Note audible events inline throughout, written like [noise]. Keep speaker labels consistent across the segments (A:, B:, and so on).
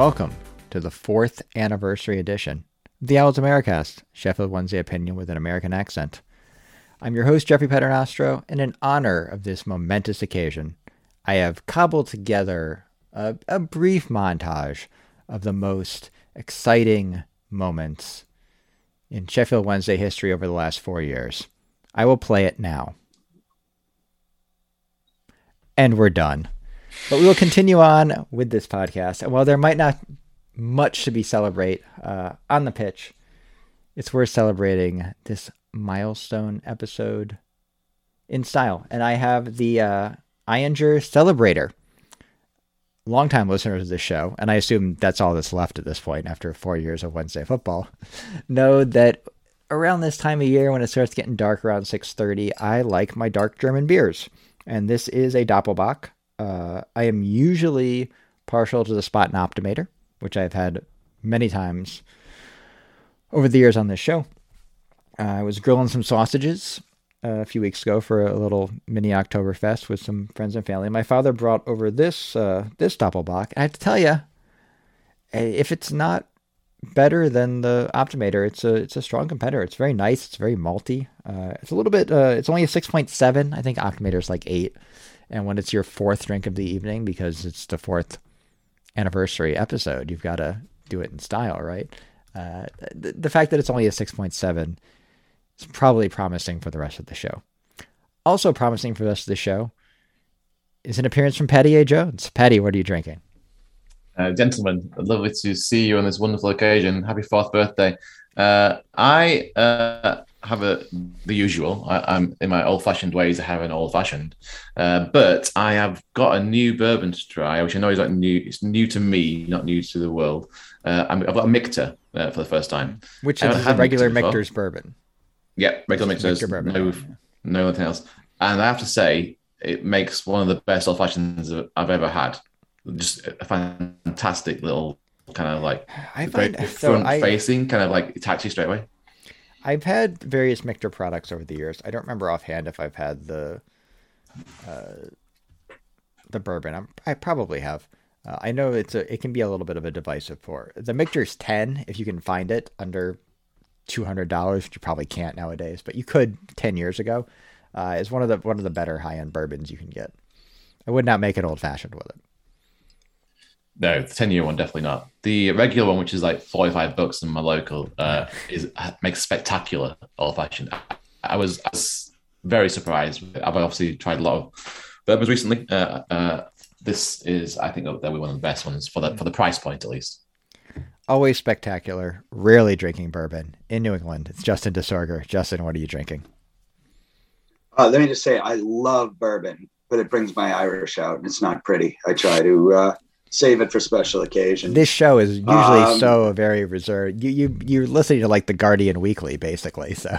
A: Welcome to the fourth anniversary edition of the Owls Americast, Sheffield Wednesday opinion with an American accent. I'm your host, Jeffrey Paternostro, and in honor of this momentous occasion, I have cobbled together a, a brief montage of the most exciting moments in Sheffield Wednesday history over the last four years. I will play it now. And we're done. But we will continue on with this podcast. And while there might not much to be celebrate uh, on the pitch, it's worth celebrating this milestone episode in style. And I have the uh, Ayinger Celebrator. Longtime listeners of this show, and I assume that's all that's left at this point after four years of Wednesday football, [laughs] know that around this time of year when it starts getting dark around 6.30, I like my dark German beers. And this is a Doppelbock. Uh, I am usually partial to the Spaten Optimator, which I've had many times over the years on this show. Uh, I was grilling some sausages uh, a few weeks ago for a little mini Oktoberfest with some friends and family. My father brought over this uh, this Doppelbock. I have to tell you, if it's not better than the Optimator, it's a it's a strong competitor. It's very nice. It's very malty. Uh, it's a little bit. Uh, it's only a six point seven. I think Optimator is like eight. And when it's your fourth drink of the evening, because it's the fourth anniversary episode, you've got to do it in style, right? Uh, the, the fact that it's only a six point seven is probably promising for the rest of the show. Also promising for the rest of the show is an appearance from Patty A. Jones. Patty, what are you drinking?
B: Uh, gentlemen, lovely to see you on this wonderful occasion. Happy fourth birthday. Uh, I uh, have a the usual. I, am in my old-fashioned ways. I have an old-fashioned, uh, but I have got a new bourbon to try, which I know is like new. It's new to me, not new to the world. Uh, i have got a Michter uh, for the first time,
A: which is a regular Michter's bourbon.
B: Yeah, regular Michter's, bourbon. No, no nothing else. And I have to say, it makes one of the best old-fashions I've ever had just a fantastic little kind of like I find front so facing, kind of like you straight away.
A: I've had various Michter products over the years. I don't remember offhand if I've had the uh, the bourbon. I'm, i probably have. Uh, I know it's a it can be a little bit of a divisive pour. The Michter's ten if you can find it under two hundred dollars, which you probably can't nowadays, but you could ten years ago. Uh, is one of the one of the better high end bourbons you can get. I would not make it old fashioned with it.
B: No, the 10 year one, definitely not. The regular one, which is like 45 bucks in my local, uh, is makes spectacular old fashioned. I was, I was very surprised. I've obviously tried a lot of bourbons recently. Uh, uh, this is, I think, that we're one of the best ones for the for the price point, at least.
A: Always spectacular. Rarely drinking bourbon in New England. It's Justin DeSorger. Justin, what are you drinking?
C: Uh, let me just say, I love bourbon, but it brings my Irish out, and it's not pretty. I try to uh, save it for special occasions.
A: This show is usually um, so very reserved. You you you're listening to like the Guardian Weekly, basically. So.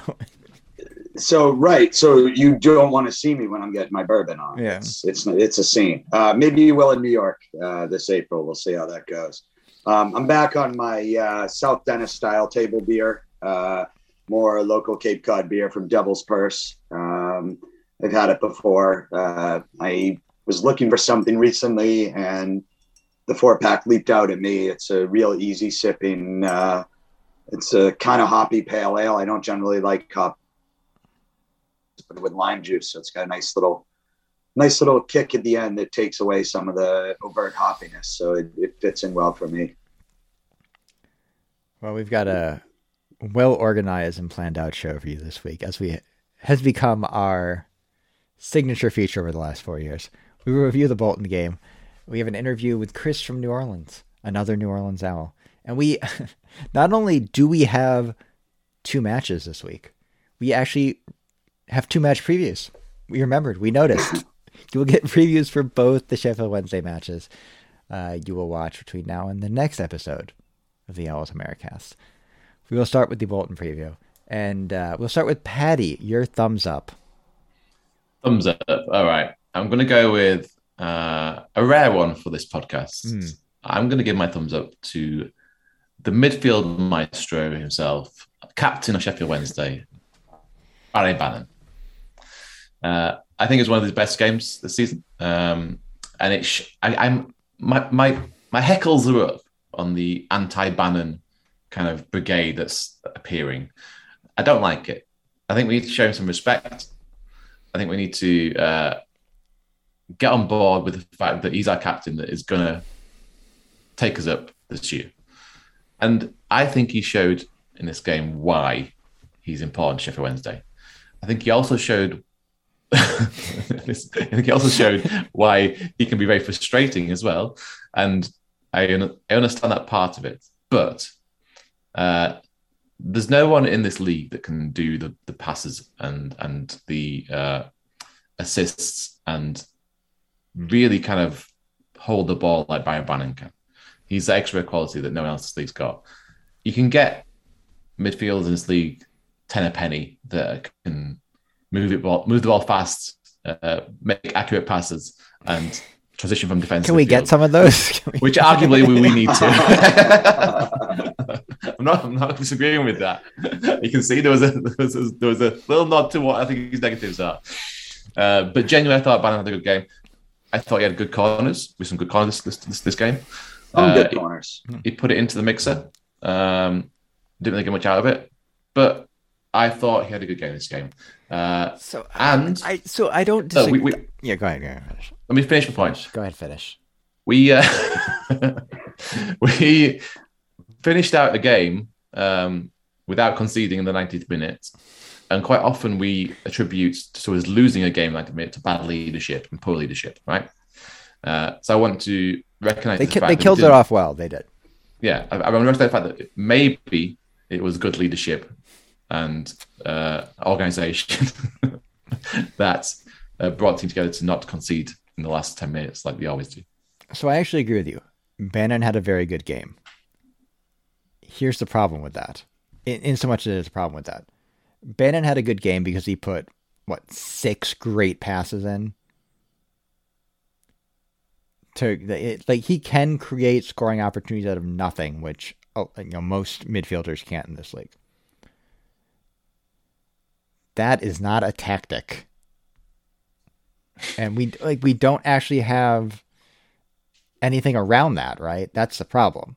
C: So right, so you don't want to see me when I'm getting my bourbon on. Yeah, it's it's, it's a scene. Uh, maybe you will in New York uh, this April. We'll see how that goes. Um, I'm back on my uh, South Dennis style table beer, uh, more local Cape Cod beer from Devil's Purse. Um, I've had it before. Uh, I was looking for something recently and the four pack leaped out at me. It's a real easy sipping. Uh, it's a kind of hoppy pale ale. I don't generally like hop with lime juice, so it's got a nice little, nice little kick at the end that takes away some of the overt hoppiness. So it, it fits in well for me.
A: Well, we've got a well organized and planned out show for you this week, as we has become our signature feature over the last four years. We review the Bolton game we have an interview with Chris from New Orleans, another New Orleans Owl. And we [laughs] not only do we have two matches this week, we actually have two match previews. We remembered, we noticed. [laughs] you will get previews for both the Sheffield Wednesday matches. Uh, you will watch between now and the next episode of the Owls Americast. We will start with the Bolton preview, and uh, we'll start with Patty. Your thumbs up.
B: Thumbs up. All right. I'm going to go with uh, a rare one for this podcast. Mm. I'm going to give my thumbs up to the midfield maestro himself, captain of Sheffield Wednesday, Barry Bannan. Uh, I think it's one of his best games this season, um, and it. Sh- I, am my my my heckles are up on the anti-Bannan kind of brigade that's appearing. I don't like it. I think we need to show him some respect. I think we need to uh, get on board with the fact that he's our captain that is going to take us up this year. And I think he showed in this game why he's important Sheffield Wednesday. I think he also showed [laughs] I think he also showed why he can be very frustrating as well. And I, I understand that part of it. But uh, there's no one in this league that can do the, the passes and and the uh, assists and really kind of hold the ball like Byron Bannan can. He's the extra quality that no one else in this league's got. You can get midfielders in this league ten a penny that can move it ball, move the ball fast, uh, make accurate passes, and transition from defense.
A: Can we get some of those? [laughs]
B: Which arguably we, we need to. [laughs] [laughs] I'm not. I'm not disagreeing with that. You can see there was a there was a, there was a little nod to what I think his negatives are. Uh, but genuinely, I thought Bannan had a good game. I thought he had good corners with some good corners this this, this game.
C: Some uh, good corners.
B: He, he, put it into the mixer. Um, didn't really get much out of it, but I thought he had a good game this game. Uh,
A: so
B: and
A: I, so I don't. Disagree. we, we, yeah, go ahead. Go ahead. Finish.
B: Let me finish the point.
A: Go ahead. Finish.
B: We uh, [laughs] we finished out the game um, without conceding in the 90th minute. And quite often we attribute to us losing a game like minute to bad leadership and poor leadership, right? Uh, so I want to recognize
A: they, ki- they killed it off well. They did.
B: Yeah, I, I want to recognize the fact that maybe it was good leadership and uh, organization [laughs] that uh, brought the team together to not concede in the last 10 minutes like we always do.
A: So I actually agree with you. Bannan had a very good game. Here's the problem with that. In, in so much that there's a problem with that. Bannan had a good game because he put, what, six great passes in? To like he can create scoring opportunities out of nothing, which oh, you know most midfielders can't in this league. That is not a tactic. And we like we don't actually have anything around that, right? That's the problem.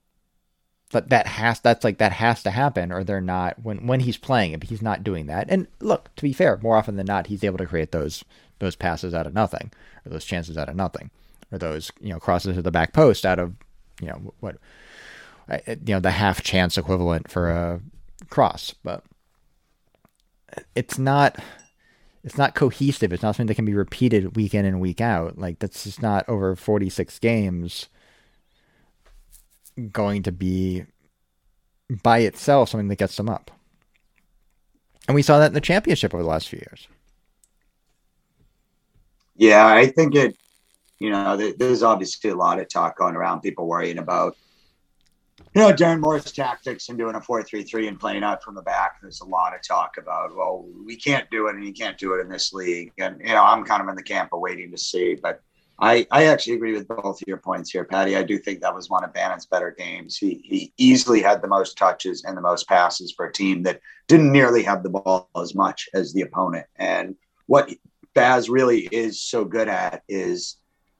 A: But that has that's like that has to happen or they're not when when he's playing if he's not doing that. And look, to be fair, more often than not he's able to create those those passes out of nothing or those chances out of nothing or those, you know, crosses to the back post out of, you know, what you know, the half chance equivalent for a cross, but it's not it's not cohesive. It's not something that can be repeated week in and week out. Like that's just not over 46 games going to be by itself something that gets them up. And we saw that in the championship over the last few years.
C: Yeah, I think it, you know, there's obviously a lot of talk going around, people worrying about you know, Darren Moore's tactics and doing a 4 3 3 and playing out from the back. There's a lot of talk about, well, we can't do it and you can't do it in this league. And, you know, I'm kind of in the camp of waiting to see. But I, I actually agree with both of your points here, Patty. I do think that was one of Bannan's better games. He, he easily had the most touches and the most passes for a team that didn't nearly have the ball as much as the opponent. And what Baz really is so good at is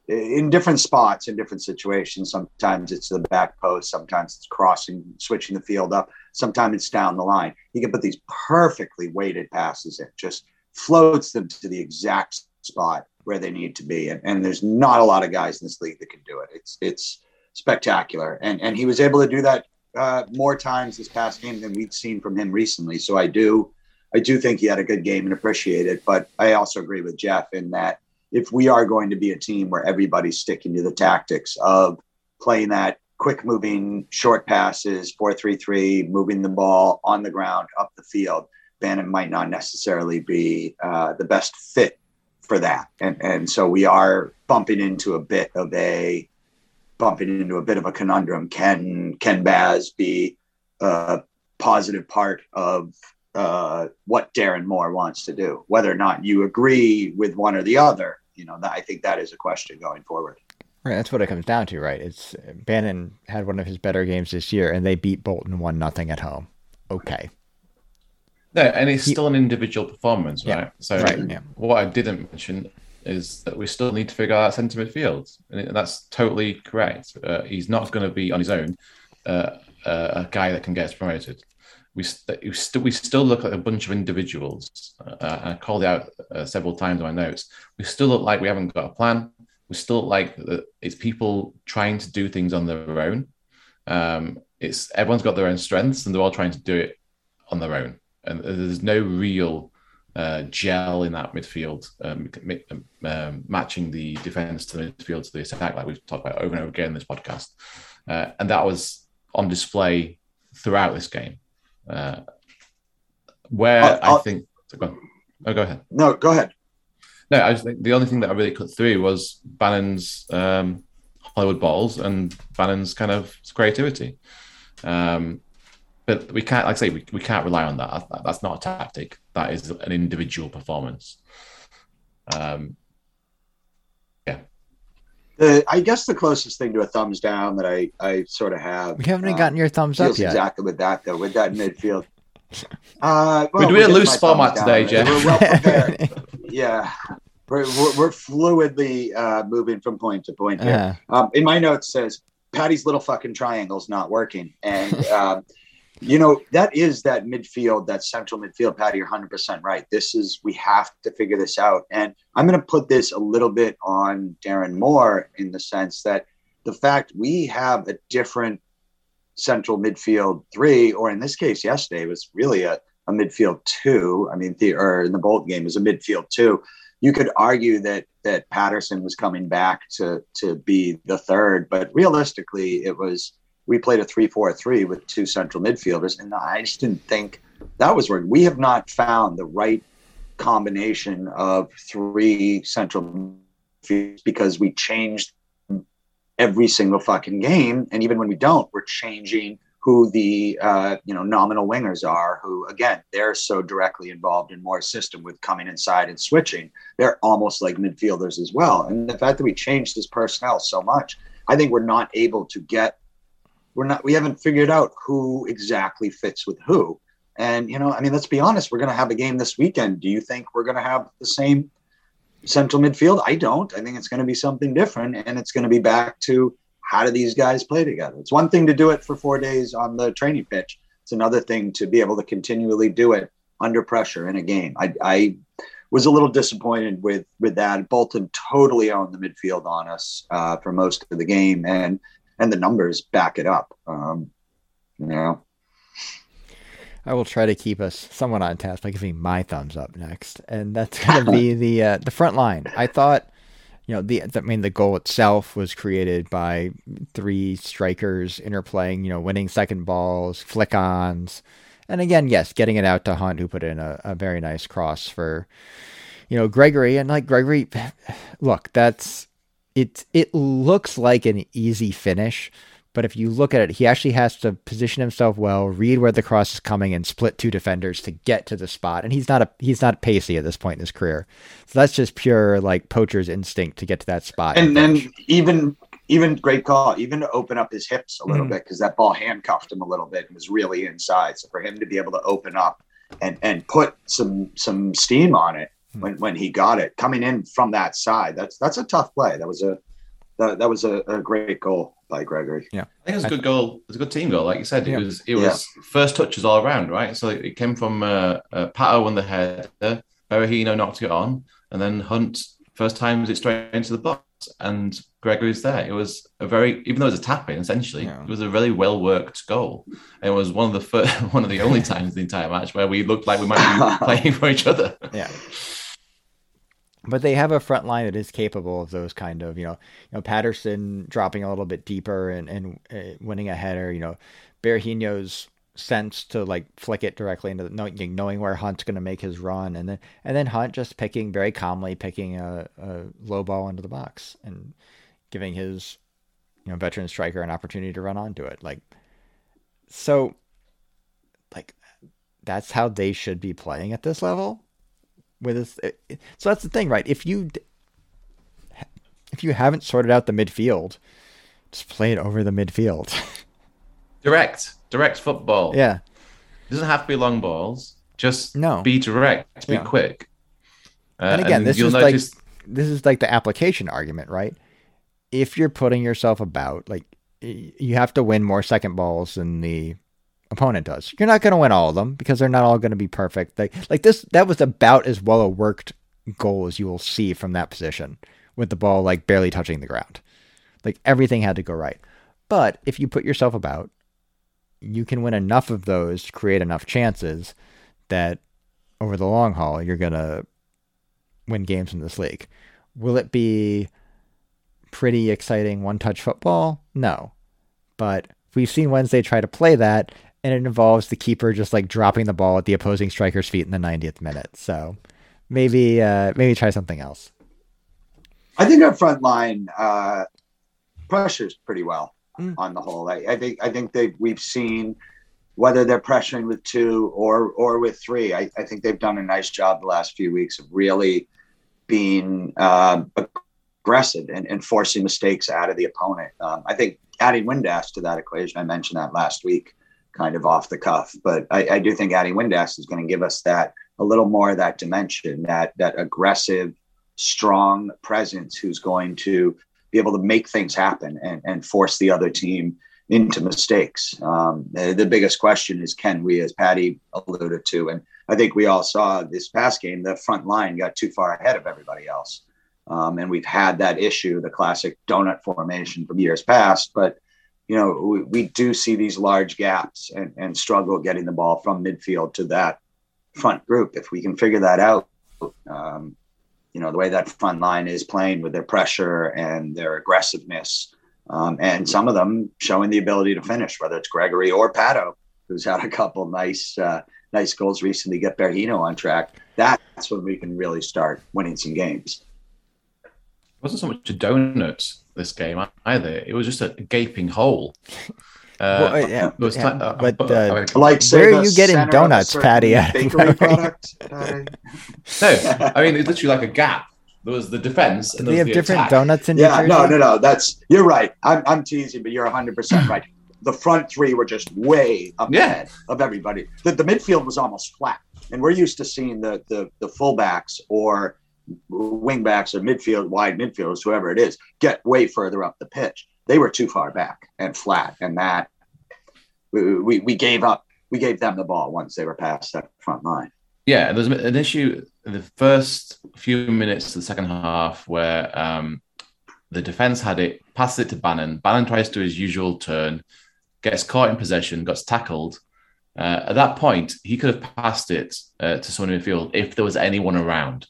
C: in different spots in different situations. Sometimes it's the back post, sometimes it's crossing, switching the field up, sometimes it's down the line. He can put these perfectly weighted passes in, just floats them to the exact spot where they need to be. And, and there's not a lot of guys in this league that can do it. It's it's spectacular. And and he was able to do that uh, more times this past game than we'd seen from him recently. So I do I do think he had a good game and appreciate it. But I also agree with Jeff in that if we are going to be a team where everybody's sticking to the tactics of playing that quick moving short passes, 4-3-3, moving the ball on the ground up the field, Bannan might not necessarily be uh, the best fit for that. And and so we are bumping into a bit of a bumping into a bit of a conundrum. Can can Baz be a positive part of uh, what Darren Moore wants to do? Whether or not you agree with one or the other, you know, that, I think that is a question going forward.
A: Right, that's what it comes down to, right? It's Bannan had one of his better games this year, and they beat Bolton one nothing at home. Okay.
B: No, and it's still an individual performance, right?
A: Yeah,
B: so
A: right, yeah.
B: what I didn't mention is that we still need to figure out centre midfield, and that's totally correct. Uh, he's not going to be on his own. uh, a guy that can get promoted. We, st- we, st- we still look like a bunch of individuals. Uh, I called it out uh, several times in my notes. We still look like we haven't got a plan. We still look like it's people trying to do things on their own. Um, it's everyone's got their own strengths and they're all trying to do it on their own. And there's no real uh, gel in that midfield, um, um, matching the defense to the midfield to the attack, like we've talked about over and over again in this podcast. Uh, and that was on display throughout this game. Uh, where I'll, I think, so go oh, go ahead.
C: No, go ahead.
B: No, I just think the only thing that I really cut through was Bannan's um, Hollywood balls and Bannan's kind of creativity. Um, but we can't, like I say, we, we can't rely on that. That's not a tactic. That is an individual performance. Um, yeah.
C: The, I guess the closest thing to a thumbs down that I, I sort of have.
A: We haven't uh, gotten your thumbs up yet.
C: Exactly with that though. With that midfield. [laughs] Uh, well,
B: we're doing a loose format today, Jeff.
C: We're well prepared. [laughs] yeah. We're, we're, we're, fluidly uh, moving from point to point here. Uh-huh. Um, in my notes says Patty's little fucking triangle's not working, and um, [laughs] you know, that is that midfield, that central midfield, Patty, you're 100% right. This is, we have to figure this out. And I'm going to put this a little bit on Darren Moore in the sense that the fact we have a different central midfield three, or in this case, yesterday was really a, a midfield two. I mean, the, or in the Bolt game was a midfield two. You could argue that that Paterson was coming back to to be the third, but realistically, it was we played a 3-4-3 with two central midfielders and i just didn't think that was where we have not found the right combination of three central because we changed every single fucking game. And even when we don't we're changing who the uh, you know nominal wingers are who again they're so directly involved in more system with coming inside and switching. They're almost like midfielders as well. And the fact that we changed this personnel so much i think we're not able to get we're not we haven't figured out who exactly fits with who. And you know i mean let's be honest we're going to have a game this weekend. Do you think we're going to have the same central midfield? I don't. I think it's going to be something different and it's going to be back to how do these guys play together? It's one thing to do it for four days on the training pitch. It's another thing to be able to continually do it under pressure in a game. I, I was a little disappointed with with that. Bolton totally owned the midfield on us uh, for most of the game and and the numbers back it up. Um, you know.
A: I will try to keep us somewhat on task by giving my thumbs up next, and that's going to be [laughs] the uh, the front line. I thought, you know, the I mean the goal itself was created by three strikers interplaying, you know, winning second balls, flick ons, and again, yes, getting it out to Hunt, who put in a, a very nice cross for, you know, Gregory, and like Gregory, [sighs] look, that's it it looks like an easy finish, but if you look at it, he actually has to position himself well, read where the cross is coming, and split two defenders to get to the spot. And he's not a he's not pacey at this point in his career, so that's just pure like poacher's instinct to get to that spot.
C: And, and then even even great call, even to open up his hips a little mm. bit because that ball handcuffed him a little bit and was really inside. So for him to be able to open up and and put some some steam on it when, when he got it coming in from that side. That's that's a tough play. That was a that, that was a, a great goal by Gregory.
A: Yeah,
B: I think it was a good goal. It was a good team goal, like you said. It yeah. was it was yeah. first touches all around, right? So it came from uh, uh, Pato on the header, Berahino knocked it on, and then Hunt first time was it straight into the box, and Gregory's there. It was a very, even though it was a tap in, essentially, yeah. it was a really well worked goal. And it was one of the first, [laughs] one of the only times in the entire match where we looked like we might be [laughs] playing for each other.
A: Yeah but they have a front line that is capable of those kind of you know you know Paterson dropping a little bit deeper and and uh, winning a header you know. Berahino's sense to like flick it directly into the, knowing, knowing where Hunt's going to make his run and then and then Hunt just picking very calmly picking a, a low ball into the box and giving his you know veteran striker an opportunity to run onto it. Like so like that's how they should be playing at this level with this. Uh, so that's the thing, right? If you if you haven't sorted out the midfield, just play it over the midfield. [laughs]
B: direct, direct football.
A: Yeah,
B: it doesn't have to be long balls. Just no, be direct, be yeah. quick.
A: Uh, and again, and this is notice... like this is like the application argument, right? If you're putting yourself about, like you have to win more second balls than the opponent does. You're not going to win all of them because they're not all going to be perfect. Like like this that was about as well a worked goal as you will see from that position with the ball like barely touching the ground. Like everything had to go right. But if you put yourself about, you can win enough of those to create enough chances that over the long haul you're going to win games in this league. Will it be pretty exciting one touch football? No. But we've seen Wednesday try to play that, and it involves the keeper just like dropping the ball at the opposing striker's feet in the 90th minute. So maybe uh, maybe try something else.
C: I think our front line uh, pressures pretty well mm. on the whole. I, I, think I think they we've seen whether they're pressuring with two or or with three. I, I think they've done a nice job the last few weeks of really being um, aggressive and, and, forcing mistakes out of the opponent. Um, I think adding Windass to that equation, I mentioned that last week, kind of off the cuff, but I, I do think adding Windass is going to give us that a little more of that dimension, that that aggressive, strong presence who's going to be able to make things happen and, and force the other team into mistakes. Um, the biggest question is can we, as Patty alluded to, and I think we all saw this past game, the front line got too far ahead of everybody else. Um, and we've had that issue, the classic donut formation from years past. But, you know, we, we do see these large gaps and, and struggle getting the ball from midfield to that front group. If we can figure that out, um, you know, the way that front line is playing with their pressure and their aggressiveness, um, and some of them showing the ability to finish, whether it's Gregory or Pato, who's had a couple nice uh, nice goals recently, get Berahino on track. That's when we can really start winning some games It
B: wasn't so much a donut this game either. It was just a gaping hole. [laughs] Uh, well, yeah,
A: yeah, uh, but uh, like where are you getting donuts, Patty? [laughs] Bakery product. [laughs]
B: no, I mean it's literally like a gap. There was the defense.
A: And
B: we
A: have different
B: attack.
A: donuts in.
C: Yeah, no, no, no. That's you're right. I'm I'm teasing, but you're 100 percent right. The front three were just way up yeah. ahead of everybody. The, the midfield was almost flat, and we're used to seeing the the the fullbacks or wingbacks or midfield, wide midfielders, whoever it is, get way further up the pitch. They were too far back and flat, and that we, we gave up. We gave them the ball once they were past that front line.
B: Yeah, there's an issue the first few minutes of the second half where um, the defense had it, passes it to Bannan. Bannan tries to do his usual turn, gets caught in possession, gets tackled. Uh, at that point, he could have passed it uh, to someone in the field if there was anyone around.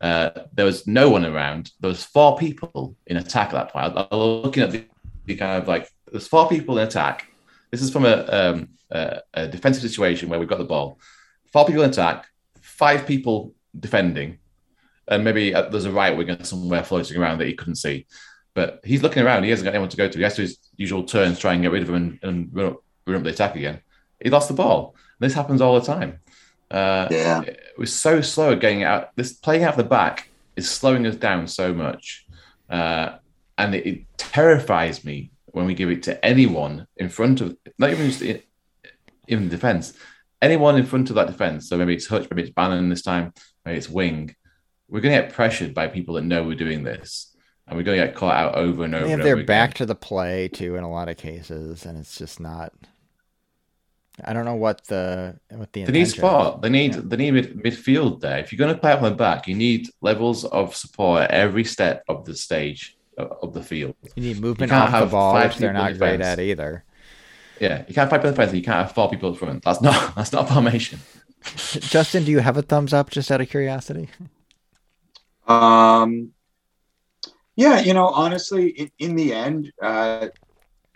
B: Uh, there was no one around. There was four people in attack at that point. I, I was looking at the, the, kind of like there's four people in attack. This is from a, um, a, a, defensive situation where we've got the ball. Four people in attack, five people defending, and maybe uh, there's a right winger somewhere floating around that he couldn't see. But he's looking around. He hasn't got anyone to go to. He has to his usual turns, try and get rid of him and, and run, up, run up the attack again. He lost the ball. This happens all the time. Uh, yeah, it was so slow at getting out. This playing out the back is slowing us down so much, uh, and it, it, terrifies me when we give it to anyone in front of, not even just in, in defense, anyone in front of that defense. So maybe it's Hutch, maybe it's Bannan this time, maybe it's Wing. We're going to get pressured by people that know we're doing this, and we're going to get caught out over and over.
A: And,
B: and
A: they're
B: over
A: back to the play too in a lot of cases, and it's just not. I don't know what the what the
B: they need spot. They need yeah. they need mid, midfield there. If you're going to play up on the back, you need levels of support at every step of the stage of, of the field.
A: You need movement you off the ball, which they're not great at either.
B: Yeah, you can't fight by the fence. You can't have four people up front. That's not [laughs] that's not formation. [laughs]
A: Justin, do you have a thumbs up? Just out of curiosity.
C: Um. Yeah, you know, honestly, in, in the end, uh,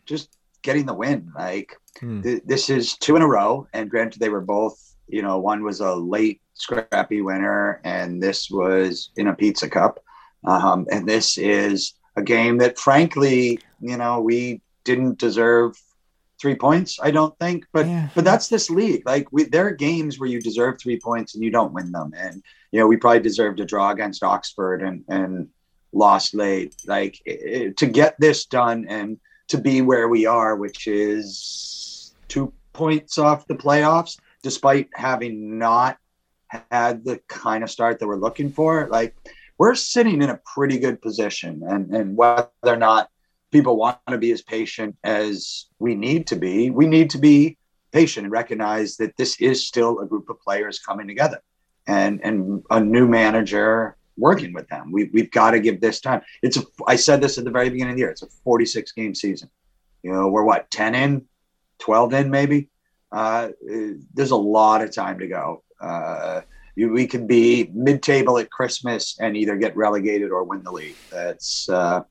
C: just getting the win. Like Hmm. Th- this is two in a row, and granted, they were both. You know, one was a late scrappy winner, and this was in a pizza cup. Um, and this is a game that, frankly, you know, we didn't deserve three points. I don't think, but yeah. but that's this league. Like, we, there are games where you deserve three points and you don't win them, and you know, we probably deserved a draw against Oxford and and lost late. Like it, to get this done and to be where we are, which is two points off the playoffs, despite having not had the kind of start that we're looking for. Like we're sitting in a pretty good position, and and whether or not people want to be as patient as we need to be. We need to be patient and recognize that this is still a group of players coming together and and a new manager working with them. We, we've got to give this time. It's a, I said this at the very beginning of the year. It's a 46 game season. You know, we're what 10 in, 12 in, maybe. Uh, there's a lot of time to go. Uh, you, we could be mid-table at Christmas and either get relegated or win the league. That's uh,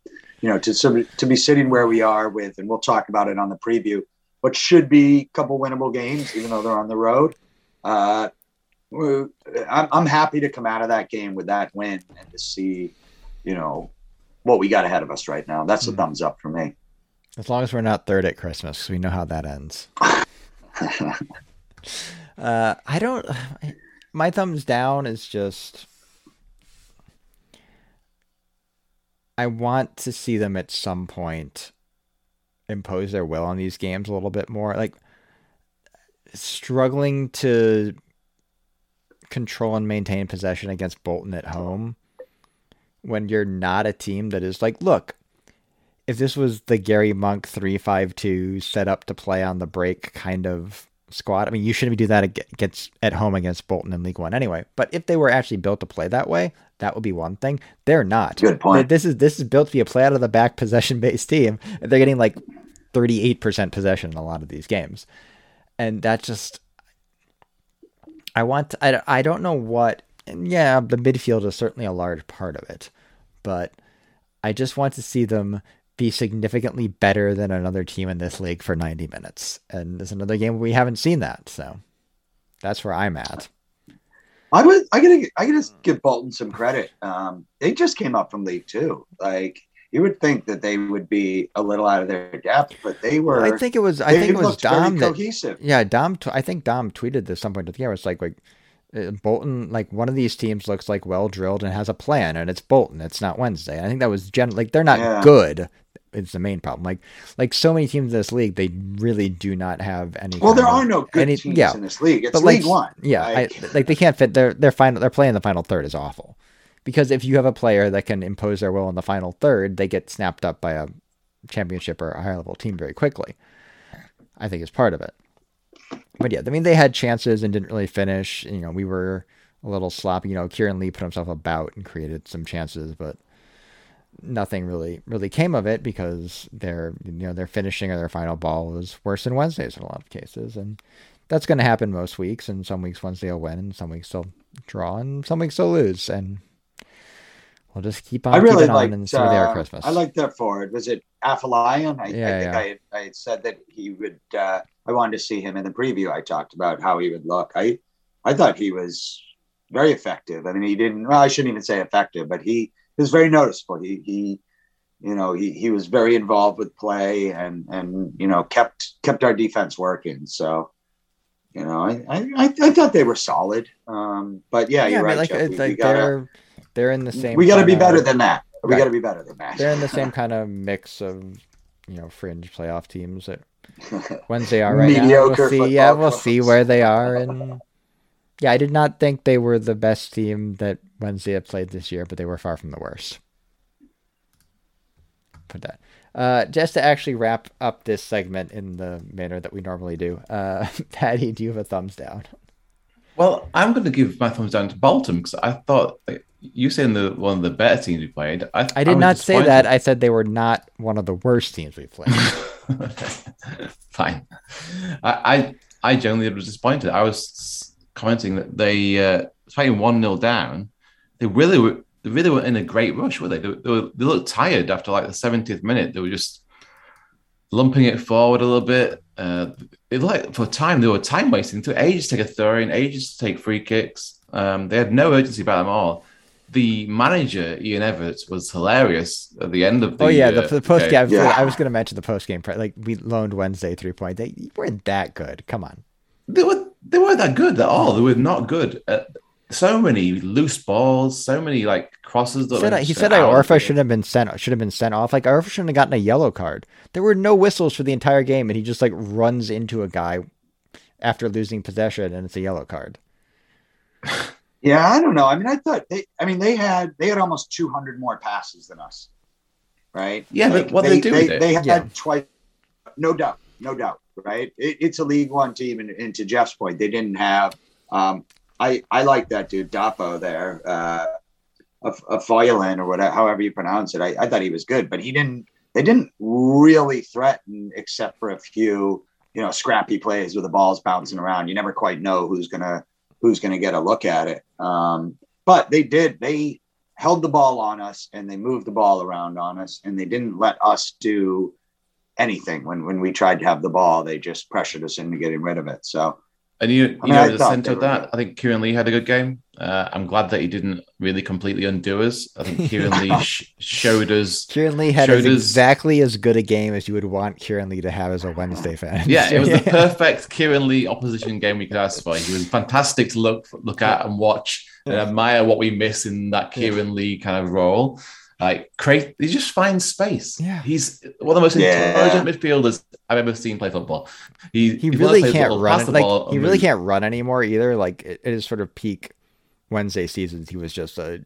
C: you know to to be sitting where we are with, and we'll talk about it on the preview. But should be a couple winnable games, even though they're on the road. Uh, I'm, I'm happy to come out of that game with that win and to see, you know, what we got ahead of us right now. That's a mm-hmm. thumbs up for me.
A: As long as we're not third at Christmas, we know how that ends. [laughs] uh, I don't. My thumbs down is just. I want to see them at some point impose their will on these games a little bit more. Like struggling to control and maintain possession against Bolton at home when you're not a team that is like, look, if this was the Gary Monk 352 set up to play on the break kind of squad, I mean, you shouldn't do that against at home against Bolton in League One anyway. But if they were actually built to play that way, that would be one thing. They're not.
C: Good point.
A: This is this is built to be a play out of the back [laughs] possession based team. They're getting like 38% possession in a lot of these games. And that just I want to, I, I don't know what and yeah, the midfield is certainly a large part of it, but I just want to see them be significantly better than another team in this league for 90 minutes. And there's another game where we haven't seen that. So that's where I'm at.
C: I would I gotta I gotta give Bolton some credit. Um, they just came up from League Two. Like you would think that they would be a little out of their depth, but they were.
A: I think it was. I think it was Dom that. Cohesive. Yeah, Dom. I think Dom tweeted this some point. Yeah, it was like like uh, Uh, Bolton. Like one of these teams looks like well drilled and has a plan, and it's Bolton. It's not Wednesday. I think that was gen. Like they're not yeah. good. It's the main problem. Like like so many teams in this league, they really do not have any.
C: Well, there of, are no good any, teams yeah, in this league. It's but League like, One.
A: Yeah, like, I, like they can't fit. Their their final. Their play in the final third is awful because if you have a player that can impose their will in the final third, they get snapped up by a championship or a higher level team very quickly. I think is part of it. But yeah, I mean they had chances and didn't really finish. You know, we were a little sloppy. You know, Kieran Lee put himself about and created some chances, but nothing really really came of it because their you know their finishing or their final ball was worse than Wednesday's in a lot of cases, and that's going to happen most weeks. And some weeks Wednesday will win, and some weeks they'll draw, and some weeks they'll lose, and We'll just keep on I really liked, and see uh, Christmas.
C: I like that forward. Was it Afolayan? I, yeah, I think yeah. I, I said that he would. Uh, I wanted to see him in the preview. I talked about how he would look. I I thought he was very effective. I mean, he didn't. Well, I shouldn't even say effective, but he was very noticeable. He he, you know, he he was very involved with play and and you know kept kept our defense working. So. You know, I, I, I thought they were solid, um, but yeah, yeah you're right. Like, Jeff. We, like we gotta,
A: they're in the same.
C: We got to be better than that. We right. got to be better than that.
A: They're in the same [laughs] kind of mix of, you know, fringe playoff teams that [laughs] Wednesday are right now. We'll see. Yeah, we'll see where they are. And yeah, I did not think they were the best team that Wednesday had played this year, but they were far from the worst. Put that. Uh, just to actually wrap up this segment in the manner that we normally do, uh, [laughs] Patty, do you have a thumbs down?
B: Well, I'm going to give my thumbs down to Bolton because I thought you saying the one of the better teams we played. I,
A: I did I not say that. I said they were not one of the worst teams we played. [laughs] [laughs]
B: Fine. I, I, I genuinely was disappointed. I was commenting that they uh, fighting one 0 down. They really were. They really were in a great rush, were they? They, they, were, they looked tired after like the 70th minute. They were just lumping it forward a little bit. Uh, it looked like for time they were time wasting. It took ages to take a throw in, ages to take free kicks. Um, they had no urgency about them all the manager Ian Evatt was hilarious at the end of the.
A: Oh yeah, the, uh, the post game. Yeah. I was going to mention the post game. Like we loaned Wednesday three point. They weren't that good. Come on.
B: They were. They weren't that good at all. They were not good. At, so many loose balls. So many like crosses.
A: That said, he said Iorfa should have been sent. Should have been sent off. Like Iorfa shouldn't have gotten a yellow card. There were no whistles for the entire game, and he just like runs into a guy after losing possession, and it's a yellow card. [laughs]
C: Yeah, I don't know. I mean, I thought they. I mean, they had they had almost 200 more passes than us, right?
B: Yeah, like, but what they, do
C: they,
B: they,
C: they had
A: yeah.
C: twice, no doubt, no doubt, right? It, it's a League One team, and, and, to Jeff's point, they didn't have. Um, I I like that dude Dapo there, uh, a, a Foylan or whatever, however you pronounce it. I, I thought he was good, but he didn't. They didn't really threaten, except for a few, you know, scrappy plays with the balls bouncing around. You never quite know who's gonna who's gonna get a look at it. Um, but they did. They held the ball on us and they moved the ball around on us and they didn't let us do anything when when we tried to have the ball they just pressured us into getting rid of it so
B: and you, you I mean, know, the center of that, I think Kieran Lee had a good game. Uh, I'm glad that he didn't really completely undo us. I think Kieran Lee [laughs] sh- showed us.
A: Kieran Lee had as exactly as good a game as you would want Kieran Lee to have as a Wednesday fan.
B: Yeah, it was the [laughs] perfect Kieran Lee opposition game we could ask for. He was fantastic to look look at and watch and admire what we miss in that Kieran Lee kind of role. Like create, he just finds space.
A: Yeah,
B: he's one of the most yeah. intelligent midfielders I've ever seen play football. He
A: he really can't run. Like he really can't run anymore either. Like it, it is sort of peak Wednesday seasons. He was just a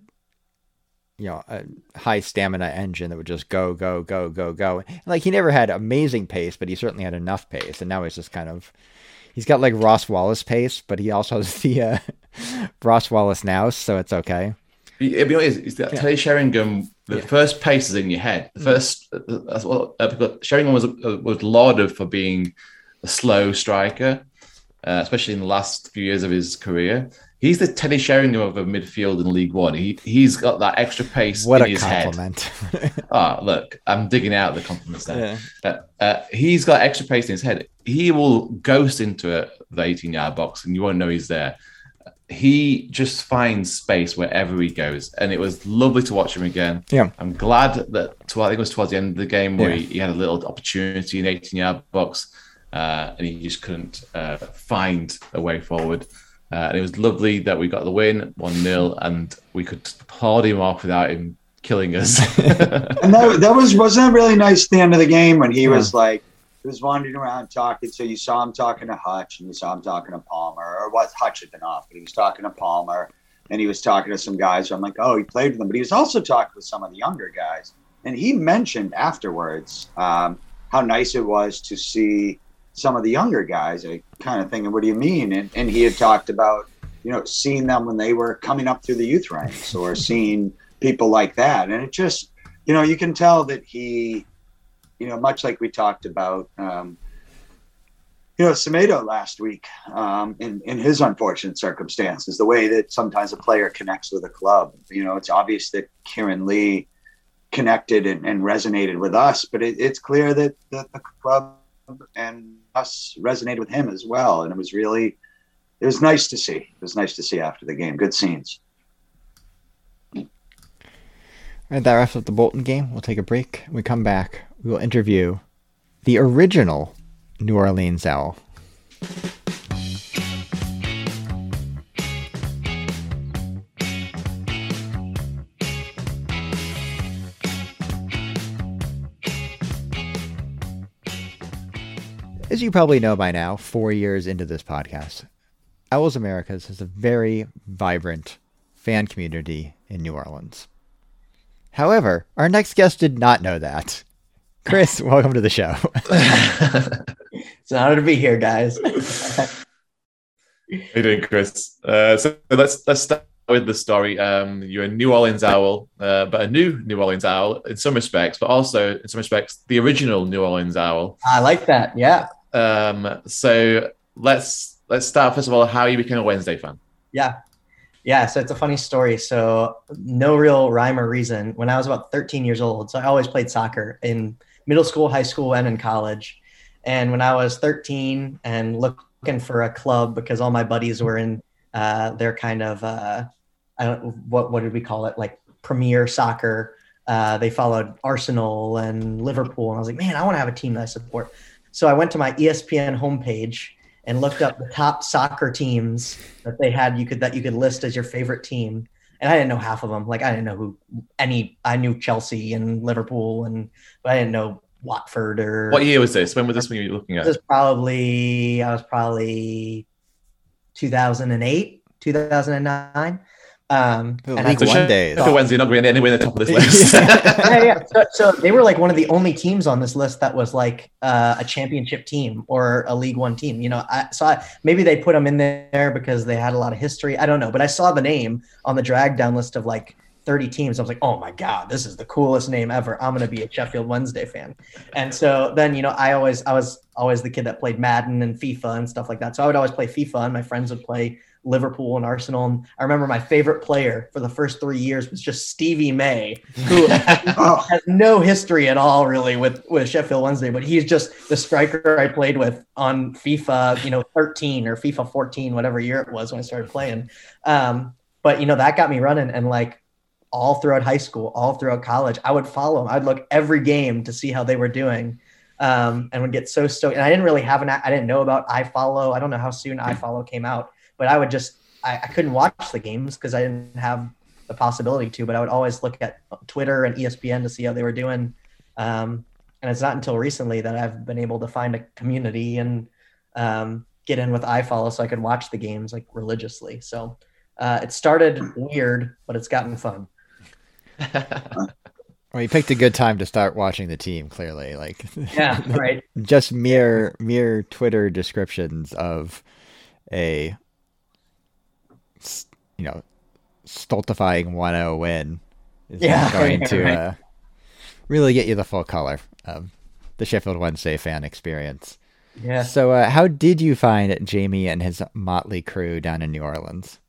A: you know a high stamina engine that would just go go go go go. and like he never had amazing pace, but he certainly had enough pace. And now he's just kind of he's got like Ross Wallace pace, but he also has [laughs] the uh, Ross Wallace now, so it's okay.
B: It'd be honest, it's that yeah. Teddy Sheringham the yeah. first pace is in your head. The mm. first, uh, well, uh, Sheringham was uh, was lauded for being a slow striker, uh, especially in the last few years of his career. He's the Teddy Sheringham of a midfield in League One. He he's got that extra pace what in his compliment. head. [laughs] oh, look, I'm digging out the compliments there. Yeah. Uh, he's got extra pace in his head. He will ghost into a, the 18 yard box, and you won't know he's there he just finds space wherever he goes, and it was lovely to watch him again.
A: Yeah,
B: I'm glad that I think it was towards the end of the game where yeah. he, he, had a little opportunity in 18 yard box, uh, and he just couldn't uh, find a way forward. Uh, and it was lovely that we got the win, one 0 and we could applaud him off without him killing us. [laughs] [laughs]
C: and that, that was wasn't that really nice at the end of the game when he yeah. was like he was wandering around talking. So you saw him talking to Hutch and you saw him talking to Palmer, or what Hutch had been off, but he was talking to Palmer and he was talking to some guys. So I'm like, oh, he played with them, but he was also talking with some of the younger guys. And he mentioned afterwards um, how nice it was to see some of the younger guys. I kind of thinking, what do you mean? And, and he had talked about, you know, seeing them when they were coming up through the youth ranks or seeing people like that. And it just, you know, you can tell that he you know, much like we talked about, um, you know, Semedo last week um, in, in his unfortunate circumstances, the way that sometimes a player connects with a club. You know, it's obvious that Kieran Lee connected and, and resonated with us, but it, it's clear that, that the club and us resonated with him as well. And it was really, it was nice to see. It was nice to see after the game. Good scenes.
A: And that wraps up the Bolton game. We'll take a break. When we come back, we will interview the original New Orleans Owl. As you probably know by now, four years into this podcast, Owls Americast has a very vibrant fan community in New Orleans. However, our next guest did not know that. Chris, welcome to the show. [laughs]
D: it's an honor to be here, guys.
B: How you doing, Chris? Uh, so let's let's start with the story. Um, you're a New Orleans owl, uh, but a new New Orleans owl in some respects, but also in some respects the original New Orleans owl.
D: I like that. Yeah.
B: Um, so let's let's start first of all. How you became a Wednesday fan?
D: Yeah. Yeah, so it's a funny story. So no real rhyme or reason. When I was about 13 years old, so I always played soccer in middle school, high school, and in college. And when I was 13 and looking for a club because all my buddies were in uh, their kind of uh, I don't what what did we call it like premier soccer. Uh, they followed Arsenal and Liverpool, and I was like, man, I want to have a team that I support. So I went to my ESPN homepage and looked up the top soccer teams that they had you could that you could list as your favorite team and I didn't know half of them. Like I didn't know who any. I knew Chelsea and Liverpool, and but I didn't know Watford or.
B: What year was this? When was this when you were looking at?
D: This was probably I was probably 2008, 2009. Um,
A: and League One days.
B: For Wednesday, not going anywhere in the top of this list. [laughs]
D: yeah, yeah. So, so, they were like one of the only teams on this list that was like uh, a championship team or a League One team. You know, I saw maybe they put them in there because they had a lot of history. I don't know, but I saw the name on the drag down list of like 30 teams. I was like, oh my God, this is the coolest name ever. I'm going to be a Sheffield Wednesday fan. And so then, you know, I always, I was always the kid that played Madden and FIFA and stuff like that. So I would always play FIFA and my friends would play Liverpool and Arsenal. And I remember my favorite player for the first three years was just Stevie May, who [laughs] oh. has no history at all really with, with Sheffield Wednesday, but he's just the striker I played with on FIFA, you know, 13 or FIFA 14, whatever year it was when I started playing. Um, but you know, that got me running and like all throughout high school, all throughout college, I would follow them. I'd look every game to see how they were doing. Um, and would get so stoked. And I didn't really have an, I didn't know about iFollow. I don't know how soon iFollow came out but I would just I, I couldn't watch the games because I didn't have the possibility to. But I would always look at Twitter and ESPN to see how they were doing. Um, and it's not until recently that I've been able to find a community and um, get in with iFollow so I could watch the games like religiously. So uh, it started weird, but it's gotten fun. [laughs]
A: Well, you picked a good time to start watching the team. Clearly, like
D: yeah, [laughs] right.
A: just mere mere Twitter descriptions of a you know, stultifying 1-0 win is yeah, [laughs] going to right. uh, really get you the full color of the Sheffield Wednesday fan experience.
D: Yeah.
A: So, uh, how did you find Jamie and his motley crew down in New Orleans?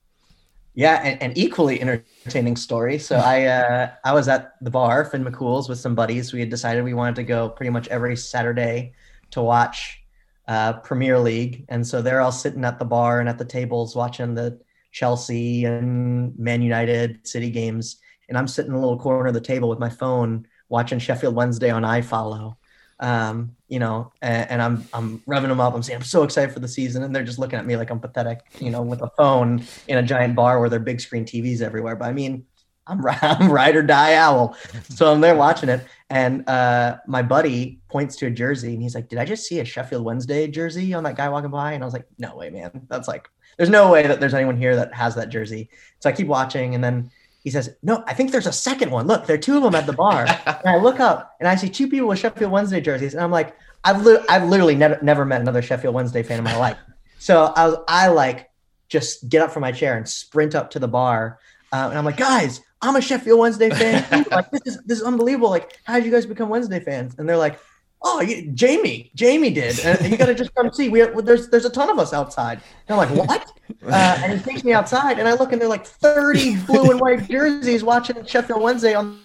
D: Yeah, and, and equally entertaining story. So I uh, I was at the bar, Finn McCool's, with some buddies. We had decided we wanted to go pretty much every Saturday to watch uh, Premier League, and so they're all sitting at the bar and at the tables watching the Chelsea and Man United City games, and I'm sitting in a little corner of the table with my phone watching Sheffield Wednesday on iFollow. Um, you know, and, and, I'm I'm revving them up. I'm saying I'm so excited for the season, and they're just looking at me like I'm pathetic, you know, with a phone in a giant bar where there are big screen TVs everywhere. But I mean, I'm [laughs] I'm ride or die owl, so I'm there watching it, and uh, my buddy points to a jersey, and he's like, "Did I just see a Sheffield Wednesday jersey on that guy walking by?" And I was like, "No way, man! That's like there's no way that there's anyone here that has that jersey. So I keep watching, and then he says, "No, I think there's a second one. Look, there are two of them at the bar." [laughs] and I look up, and I see two people with Sheffield Wednesday jerseys, and I'm like, "I've li- I've literally never never met another Sheffield Wednesday fan in my life." So I was I like just get up from my chair and sprint up to the bar, uh, and I'm like, "Guys, I'm a Sheffield Wednesday fan. [laughs] like this is this is unbelievable. Like, how did you guys become Wednesday fans?" And they're like, oh, you, Jamie, Jamie did. And you got to just come see. We have, there's there's a ton of us outside. And I'm like, what? Uh, and he takes me outside, and I look, and they're like 30 [laughs] blue and white jerseys watching Sheffield Wednesday on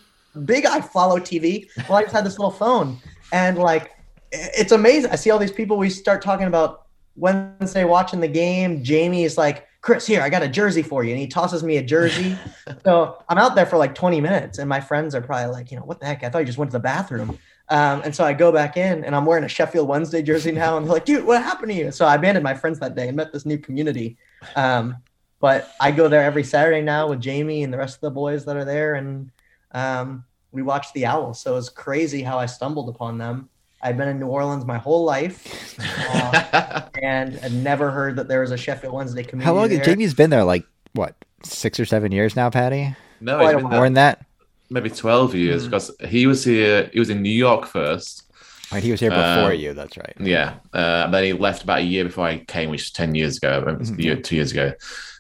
D: big iFollow TV Well, I just had this little phone. And like, it's amazing. I see all these people. We start talking about Wednesday watching the game. Jamie is like, Chris, here, I got a jersey for you. And he tosses me a jersey. [laughs] so I'm out there for like 20 minutes, and my friends are probably like, you know, what the heck? I thought you just went to the bathroom. Um, and so I go back in and I'm wearing a Sheffield Wednesday jersey now. And they're like, dude, what happened to you? So I abandoned my friends that day and met this new community. Um, but I go there every Saturday now with Jamie and the rest of the boys that are there. And um, we watch the Owls. So it's crazy how I stumbled upon them. I've been in New Orleans my whole life uh, [laughs] and I'd never heard that there was a Sheffield Wednesday community.
A: How long?
D: There.
A: Jamie's been there like, what, six or seven years now, Patty?
B: No, he's been
A: more than that
B: maybe 12 years mm. because he was here he was in new york first
A: right he was here before uh, you that's right
B: yeah uh, then he left about a year before i came which was 10 years ago mm-hmm. year, two years ago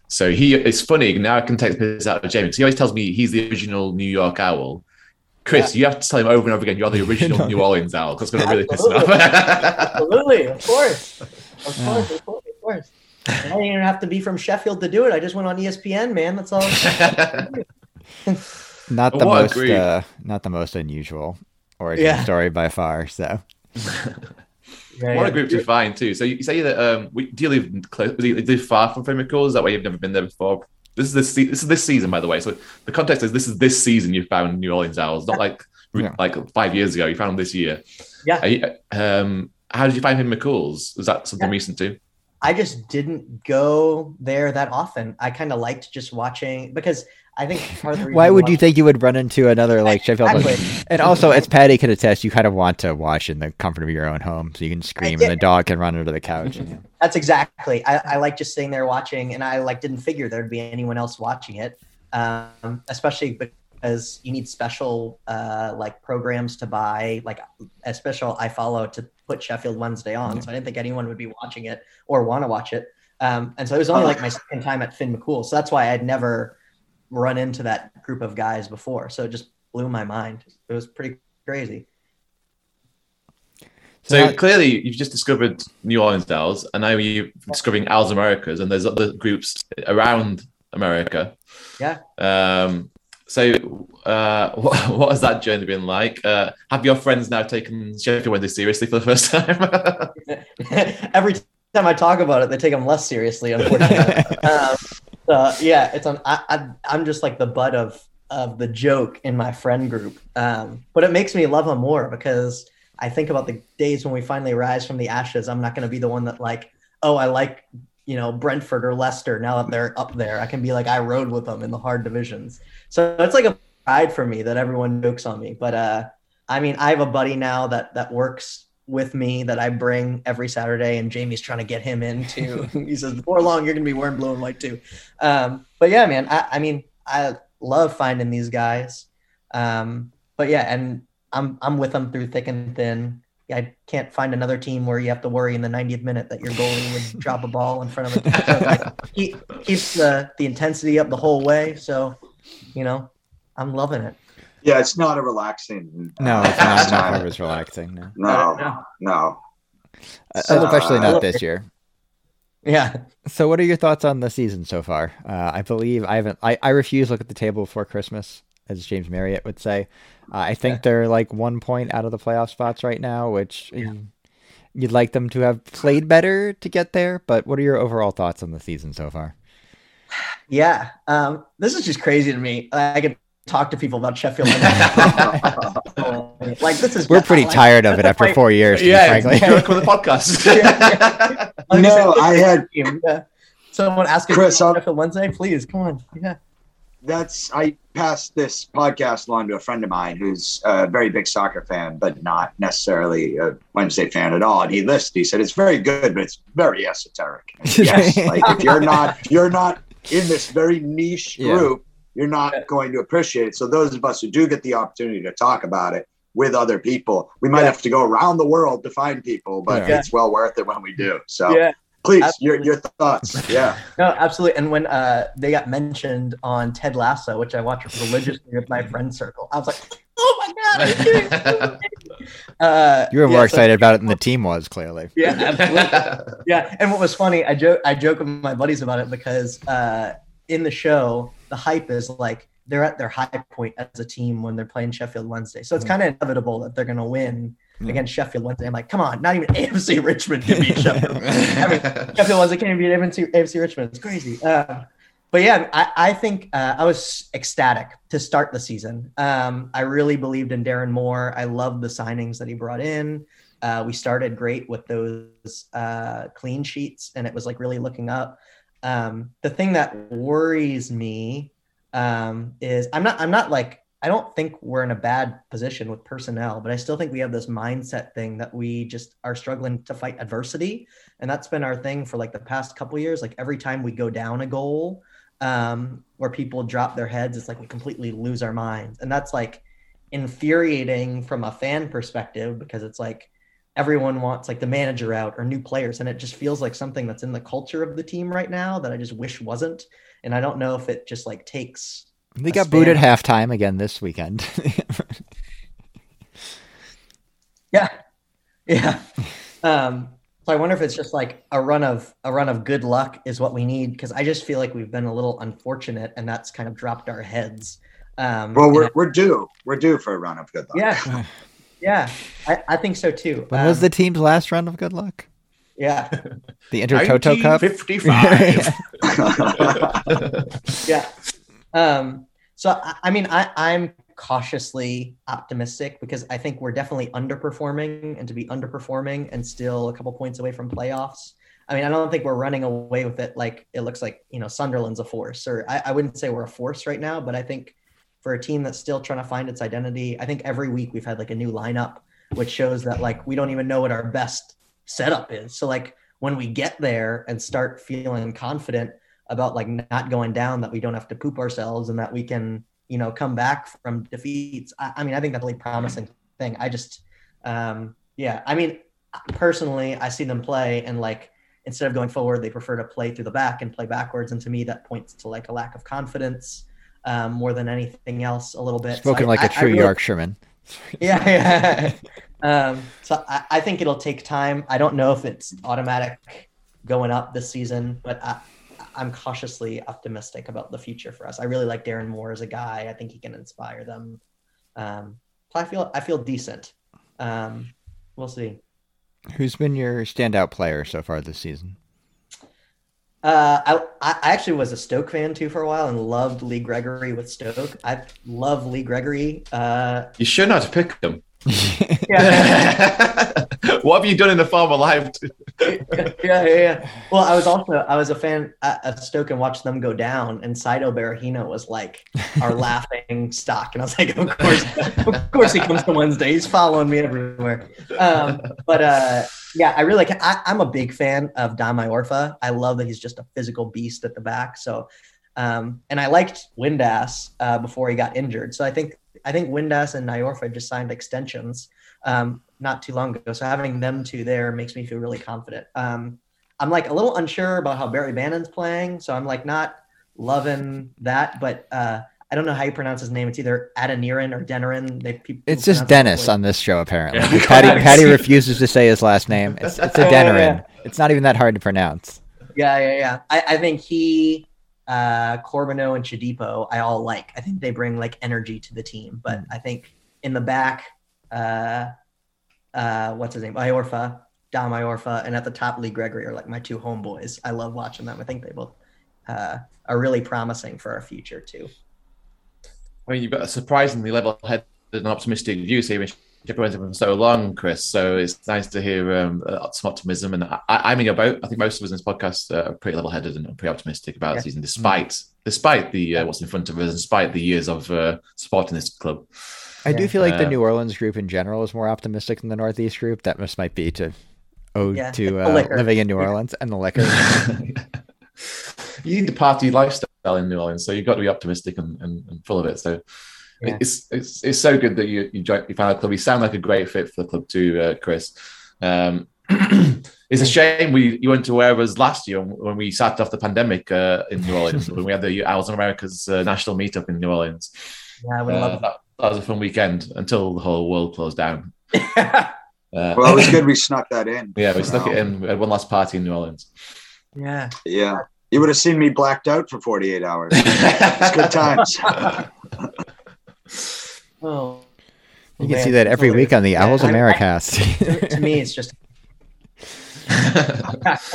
B: so he it's funny now i can take this out of jamie because he always tells me he's the original new york owl Chris, yeah. you have to tell him over and over again you're the [laughs] original no. New Orleans owl because it's going to really piss him off.
D: Absolutely, [laughs] of course, of course, of course, of course. I didn't even have to be from Sheffield to do it. I just went on ESPN, man. That's all [laughs]
A: not the most uh, not the most unusual origin yeah. story by far. So. [laughs]
B: Yeah, what yeah. a group to find too. So you say that um, we, do you live close? Do you live far from Finn McCool's? Is that why you've never been there before? This is this this is this season, by the way. So the context is this is this season you found New Orleans Owls, not like yeah. like five years ago. You found them this year.
D: Yeah.
B: You, um, how did you find Finn McCool's? Was that something recent too?
D: I just didn't go there that often. I kind of liked just watching because I think
A: Why would you think you would run into another like Sheffield? Exactly. And also, as Patty can attest, you kind of want to watch in the comfort of your own home, so you can scream and the dog can run under the couch.
D: That's exactly. I, I like just sitting there watching, and I like didn't figure there'd be anyone else watching it. um, especially because you need special uh, like programs to buy, like a special iFollow to put Sheffield Wednesday on. So I didn't think anyone would be watching it or want to watch it. Um, and so it was only like my second time at Finn McCool. So that's why I'd never run into that group of guys before. So it just blew my mind. It was pretty crazy.
B: So clearly, you've just discovered New Orleans Owls, and now you're discovering Owls Americast, and there's other groups around America.
D: Yeah.
B: Um, so, uh, [laughs] what, what, has that journey been like? Uh, have your friends now taken Sheffield Wednesday seriously for the first time? [laughs]
D: Every time I talk about it, they take them less seriously, unfortunately. [laughs] um, uh, yeah, it's on. I, I, I'm just like the butt of of the joke in my friend group, um, but it makes me love them more because I think about the days when we finally rise from the ashes. I'm not going to be the one that like, oh, I like you know Brentford or Leicester now that they're up there. I can be like I rode with them in the hard divisions. So it's like a pride for me that everyone jokes on me. But uh, I mean, I have a buddy now that that works with me that I bring every Saturday, and Jamie's trying to get him into. [laughs] he says before long you're gonna be wearing blue and white too. Um, but yeah, man, I, I mean, I love finding these guys. Um, but yeah, and I'm I'm with them through thick and thin. I can't find another team where you have to worry in the 90th minute that your goalie would [laughs] drop a ball in front of a so like, keep keeps the the intensity up the whole way. So, you know, I'm loving it.
C: Yeah, it's not a relaxing.
A: No, it's not. not always relaxing. No,
C: no, no. no.
A: Uh, especially not this year.
D: Yeah.
A: So, what are your thoughts on the season so far? Uh, I believe I haven't. I, I refuse to look at the table before Christmas, as James Marriott would say. Uh, I think yeah. they're like one point out of the playoff spots right now, which yeah. you'd like them to have played better to get there. But what are your overall thoughts on the season so far? [sighs]
D: Yeah, um, this is just crazy to me. I could talk to people about Sheffield. [laughs] like this is
A: we're pretty like, tired of it after four years.
B: Yeah, frankly, with the podcast. [laughs]
C: yeah, yeah. no, I had [laughs]
D: someone asking Chris, on Sheffield Wednesday. Please come on. Yeah,
C: that's I passed this podcast along to a friend of mine who's a very big soccer fan, but not necessarily a Wednesday fan at all. And he listed, he said it's very good, but it's very esoteric. yes, like if you're not you're not in this very niche group you're not going to appreciate it. So those of us who do get the opportunity to talk about it with other people, we might yeah. have to go around the world to find people, but yeah. it's well worth it when we do. So yeah. please, your, your thoughts. [laughs] Yeah.
D: no, absolutely. And when uh, they got mentioned on Ted Lasso, which I watch religiously with my friend circle, I was like, oh my God. [laughs]
A: uh, you were more excited so, about it than the team was, clearly.
D: Yeah, absolutely. [laughs] yeah. And what was funny, I joke, I joke with my buddies about it because uh, in the show, the hype is like they're at their high point as a team when they're playing Sheffield Wednesday. So it's mm. kind of inevitable that they're going to win mm. against Sheffield Wednesday. I'm like, come on, not even [laughs] AFC Richmond can beat Sheffield. [laughs] I mean, Sheffield Wednesday can't beat AFC, AFC Richmond. It's crazy. Uh, but yeah, I, I think uh, I was ecstatic to start the season. Um, I really believed in Darren Moore. I loved the signings that he brought in. Uh, we started great with those uh, clean sheets, and it was like really looking up. Um, the thing that worries me um, is I'm not I'm not like I don't think we're in a bad position with personnel, but I still think we have this mindset thing that we just are struggling to fight adversity, and that's been our thing for like the past couple years. Like every time we go down a goal, um, where people drop their heads, it's like we completely lose our minds, and that's like infuriating from a fan perspective because it's like everyone wants like the manager out or new players and it just feels like something that's in the culture of the team right now that i just wish wasn't and i don't know if it just like takes
A: they got span. booted halftime again this weekend. [laughs]
D: Yeah. Yeah. Um so i wonder if it's just like a run of a run of good luck is what we need because i just feel like we've been a little unfortunate and that's kind of dropped our heads.
C: Um well we're, we're due. We're due for a run of good luck.
D: Yeah [laughs] Yeah, I, I think so too.
A: When um, was the team's last round of good luck?
D: Yeah. [laughs]
A: The Inter Toto Cup?
B: 55. [laughs]
D: yeah. Um, so, I, I mean, I, I'm cautiously optimistic because I think we're definitely underperforming and to be underperforming and still a couple points away from playoffs. I mean, I don't think we're running away with it like it looks like, you know, Sunderland's a force, or I, I wouldn't say we're a force right now, but I think for a team that's still trying to find its identity. I think every week we've had like a new lineup, which shows that like we don't even know what our best setup is. So like when we get there and start feeling confident, about like not going down, that we don't have to poop ourselves, and that we can you know come back from defeats. I, I mean, I think that's a really promising thing. I just um, yeah, I mean, personally, I see them play and like instead of going forward, they prefer to play through the back and play backwards. And to me, that points to like a lack of confidence um, more than anything else. A little bit
A: spoken so like I, a true really, Yorkshireman. [laughs]
D: yeah, yeah. um, so I, I, think it'll take time. I don't know if it's automatic going up this season, but I, I'm cautiously optimistic about the future for us. I really like Darren Moore as a guy. I think he can inspire them. Um, I feel I feel decent. Um, we'll see.
A: Who's been your standout player so far this season?
D: Uh, I, I actually was a Stoke fan too for a while and loved Lee Gregory with Stoke. I love Lee Gregory. Uh,
B: you should not pick him. Yeah. [laughs] what have you done in the farm alive? [laughs]
D: yeah, yeah, yeah. Well, I was also I was a fan at Stoke and watched them go down, and Saido Berahino was like our [laughs] laughing stock, and I was like, of course, of course, he comes to Wednesday. He's following me everywhere. Um, but uh, yeah, I really like. I, am a big fan of Dom Iorfa. I love that he's just a physical beast at the back. So, um, and I liked Windass uh, before he got injured. So I think I think Windass and Iorfa just signed extensions um, not too long ago. So having them two there makes me feel really confident. Um, I'm like a little unsure about how Barry Bannan's playing, so I'm like not loving that. But uh, I don't know how you pronounce his name. It's either Adeniran or Deniran. They,
A: people it's just Dennis on this show apparently. Yeah. Patty, [laughs] Patty refuses to say his last name. It's, it's [laughs] a Deniran. Yeah, yeah. It's not even that hard to pronounce.
D: Yeah, yeah, yeah. I, I think he, uh, Corbeanu, and Shodipo, I all like. I think they bring like energy to the team. But mm. I think in the back, uh, uh, what's his name? Iorfa, Dom Iorfa, and at the top, Lee Gregory are like my two homeboys. I love watching them. I think they both uh, are really promising for our future too.
B: I mean, you've got a surprisingly level-headed and optimistic view, so you've been for so long, Chris. So it's nice to hear um, uh, some optimism. And I, I mean, about I think most of us in this podcast are pretty level-headed and pretty optimistic about yeah. the season, despite mm-hmm. despite the uh, what's in front of us, despite the years of uh, supporting this club.
A: I do feel like uh, the New Orleans group in general is more optimistic than the Northeast group. That must might be to owed yeah, to uh, living in New Orleans and the liquor. [laughs]
B: you need the party lifestyle in New Orleans, so you've got to be optimistic and, and, and full of it. So yeah. it's, it's it's so good that you you, joined, you found a club. You sound like a great fit for the club too, uh, Chris. Um, [clears throat] it's a shame we you went to where was last year when we started off the pandemic uh, in New [laughs] Orleans when we had the Owls in America's uh, national meetup in New Orleans.
D: Yeah, I would love
B: uh, that that was a fun weekend until the whole world closed down. [laughs]
C: uh, well, it was good [laughs] we snuck that in.
B: Yeah, we snuck it in. We had one last party in New Orleans.
D: Yeah.
C: Yeah. You would have seen me blacked out for 48 hours. it's good times.
D: Oh.
A: You can see that every week on the yeah, Owls Americast.
D: to, to me, it's just. [laughs]